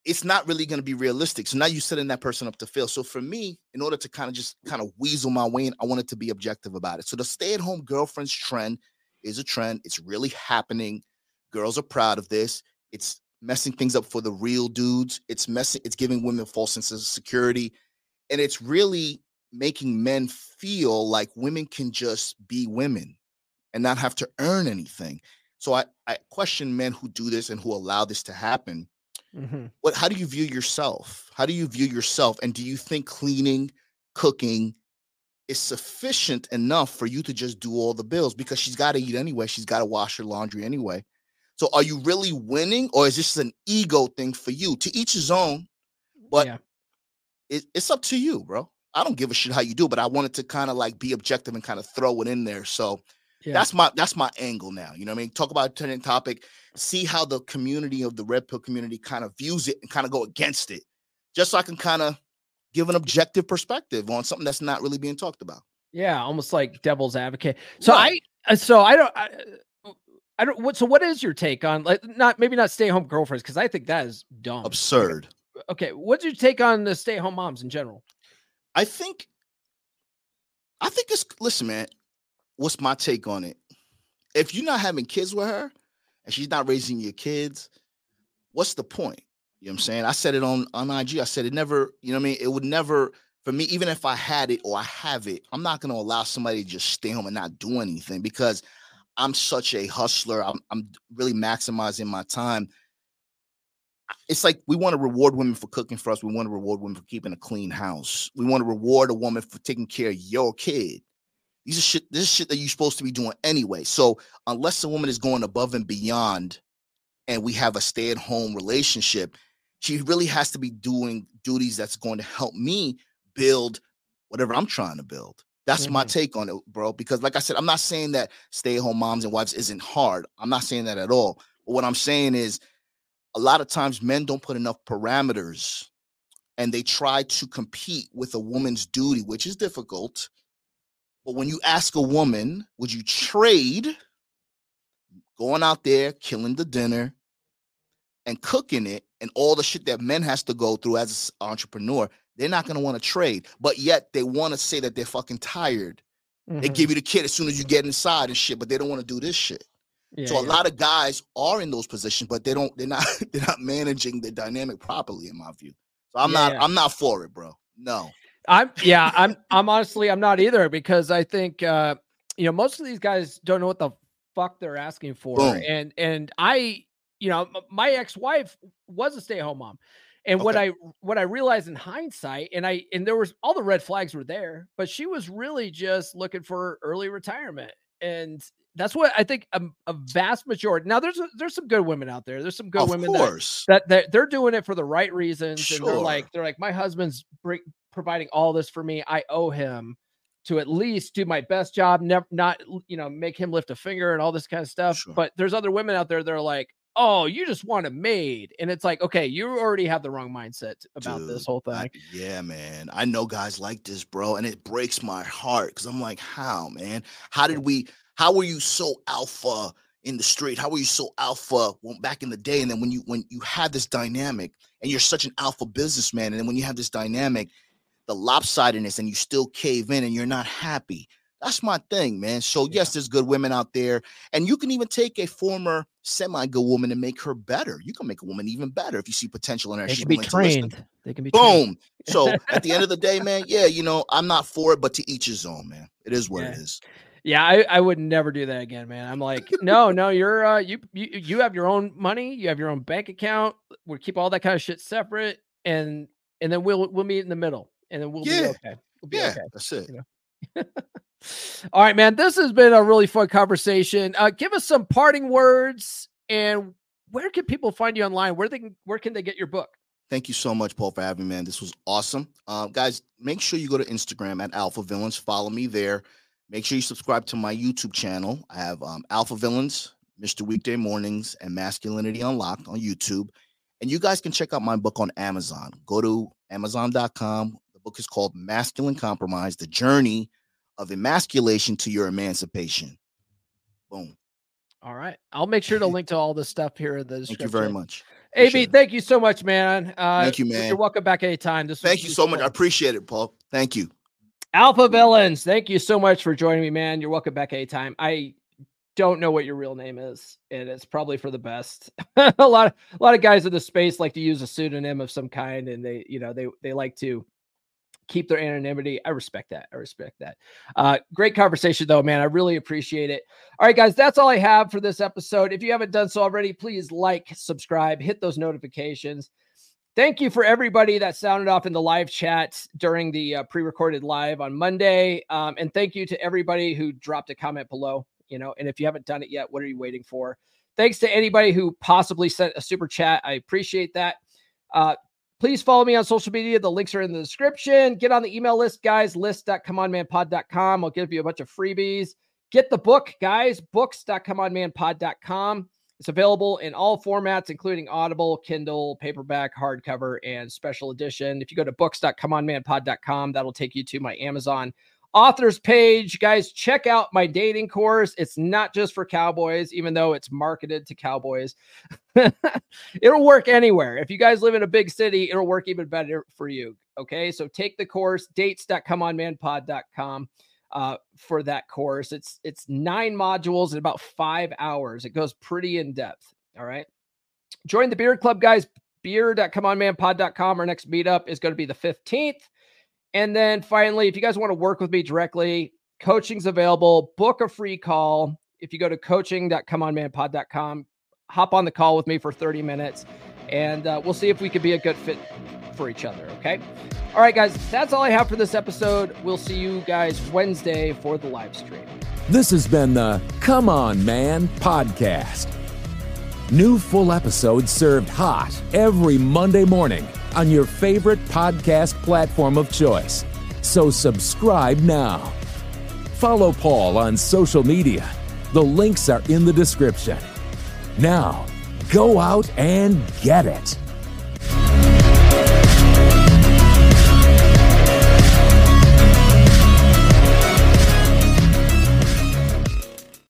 It's not really going to be realistic. So now you're setting that person up to fail. So for me in order to kind of just kind of weasel my way in i wanted to be objective about it. So the stay-at-home girlfriends trend is a trend. It's really happening. Girls are proud of this. It's messing things up for the real dudes. It's messing, it's giving women false senses of security. And it's really making men feel like women can just be women and not have to earn anything. So I, I question men who do this and who allow this to happen. Mm-hmm. What how do you view yourself? How do you view yourself? And do you think cleaning, cooking, is sufficient enough for you to just do all the bills because she's got to eat anyway. She's got to wash her laundry anyway. So are you really winning or is this an ego thing for you? To each his own, but yeah. it, it's up to you, bro. I don't give a shit how you do, but I wanted to kind of like be objective and kind of throw it in there. So yeah. that's my that's my angle now. You know what I mean? Talk about a trending topic, see how the community of the red pill community kind of views it and kind of go against it. Just so I can kind of give an objective perspective on something that's not really being talked about. Yeah, almost like devil's advocate. So right. I, uh, so I don't, I, uh, I don't. What? So what is your take on like not maybe not stay home girlfriends because I think that is dumb, absurd. Okay, what's your take on the stay home moms in general? I think, I think it's listen, man. What's my take on it? If you're not having kids with her and she's not raising your kids, what's the point? You know what I'm saying? I said it on on IG. I said it never, you know what I mean? It would never for me, even if I had it or I have it, I'm not gonna allow somebody to just stay home and not do anything because I'm such a hustler. I'm I'm really maximizing my time. It's like we want to reward women for cooking for us. We want to reward women for keeping a clean house. We want to reward a woman for taking care of your kid. These are shit. This is shit that you're supposed to be doing anyway. So unless a woman is going above and beyond, and we have a stay-at-home relationship, she really has to be doing duties that's going to help me build whatever I'm trying to build. That's mm-hmm. my take on it, bro. Because, like I said, I'm not saying that stay at home moms and wives isn't hard. I'm not saying that at all. But what I'm saying is, a lot of times men don't put enough parameters and they try to compete with a woman's duty, which is difficult. But when you ask a woman, would you trade going out there, killing the dinner, and cooking it and all the shit that men has to go through as an entrepreneur, they're not gonna want to trade. But yet they want to say that they're fucking tired. Mm-hmm. They give you the kid as soon as you get inside and shit, but they don't want to do this shit. Yeah, so a yeah. lot of guys are in those positions, but they don't. They're not. (laughs) They're not managing the dynamic properly, in my view. So I'm yeah, not. I'm not for it, bro. No. I'm yeah, I'm I'm honestly I'm not either because I think uh you know most of these guys don't know what the fuck they're asking for Boom. and and I you know my ex-wife was a stay-at-home mom and what I what I realized in hindsight and I and there was all the red flags were there but she was really just looking for early retirement and that's what I think a, a vast majority now there's a, there's some good women out there there's some good of women that that that they're doing it for the right reasons and they're like they're like my husband's providing all this for me i owe him to at least do my best job never not you know make him lift a finger and all this kind of stuff Sure. but there's other women out there that are like oh you just want a maid and it's like okay you already have the wrong mindset about this whole thing I- yeah, man. I know guys like this, bro, and it breaks my heart because I'm like, how, man? How did we? How were you so alpha in the street? How were you so alpha back in the day? And then when you when you had this dynamic, and you're such an alpha businessman, and then when you have this dynamic, the lopsidedness, and you still cave in, and you're not happy. That's my thing, man. So yes, there's good women out there, and you can even take a former semi-good woman and make her better. You can make a woman even better if you see potential in her. they can be willing to listen. trained they can be trained. Boom. So at the end of the (laughs) day, man, yeah, you know, I'm not for it, but to each his own, man. It is what it Yeah. is. Yeah, I, I would never do that again, man. I'm like, no, no, you're uh you you you have your own money, you have your own bank account. We'll keep all that kind of shit separate and and then we'll we'll meet in the middle and then we'll be okay. We'll be Yeah, okay. that's it. (laughs) All right, man. This has been a really fun conversation. Uh give us some parting words and where can people find you online? Where they can where can they get your book? Thank you so much, Paul, for having me, man. This was awesome. Uh, guys, make sure you go to Instagram at Alpha Villains. Follow me there. Make sure you subscribe to my YouTube channel. I have um, Alpha Villains, Mr. Weekday Mornings, and Masculinity Unlocked on YouTube. And you guys can check out my book on Amazon. Go to Amazon.com. The book is called Masculine Compromise The Journey of Emasculation to Your Emancipation. Boom. All right. I'll make sure to (laughs) link to all this stuff here in the description. Thank you very much. AV, it. thank you so much, man. Uh, Thank you, man. You're welcome back anytime. This Thank you so much. I appreciate it, Paul. Thank you. Alpha Villains, thank you so much for joining me, man. You're welcome back anytime. I don't know what your real name is, and it's probably for the best. (laughs) a lot of a lot of guys in the space like to use a pseudonym of some kind, and they, you know, they they like to keep their anonymity. I respect that. I respect that. Uh, great conversation though, man. I really appreciate it. All right, guys, that's all I have for this episode. If you haven't done so already, please like, subscribe, hit those notifications. Thank you for everybody that sounded off in the live chat during the uh, pre-recorded live on Monday, um, and thank you to everybody who dropped a comment below. You know, and if you haven't done it yet, what are you waiting for? Thanks to anybody who possibly sent a super chat. I appreciate that. Uh, please follow me on social media. The links are in the description. Get on the email list, guys. List.comeonmanpod.com. I'll give you a bunch of freebies. Get the book, guys. Books.comeonmanpod.com. It's available in all formats, including Audible, Kindle, paperback, hardcover, and special edition. If you go to books.comeonmanpod.com, that'll take you to my Amazon authors page. Guys, check out my dating course. It's not just for cowboys, even though it's marketed to cowboys. (laughs) it'll work anywhere. If you guys live in a big city, it'll work even better for you. Okay. So take the course, dates.comeonmanpod.com uh, for that course. It's it's nine modules in about five hours. It goes pretty in depth. All right. Join the beer club, guys. Beer.comeonmanpod.com. Our next meetup is going to be the 15th. And then finally, if you guys want to work with me directly, coaching's available. Book a free call. If you go to coaching.comeonmanpod.com, hop on the call with me for 30 minutes and uh, we'll see if we could be a good fit for each other. Okay. All right, guys, that's all I have for this episode. We'll see you guys Wednesday for the live stream. This has been the Come On Man podcast. New full episodes served hot every Monday morning on your favorite podcast platform of choice. So subscribe now. Follow Paul on social media. The links are in the description. Now, go out and get it.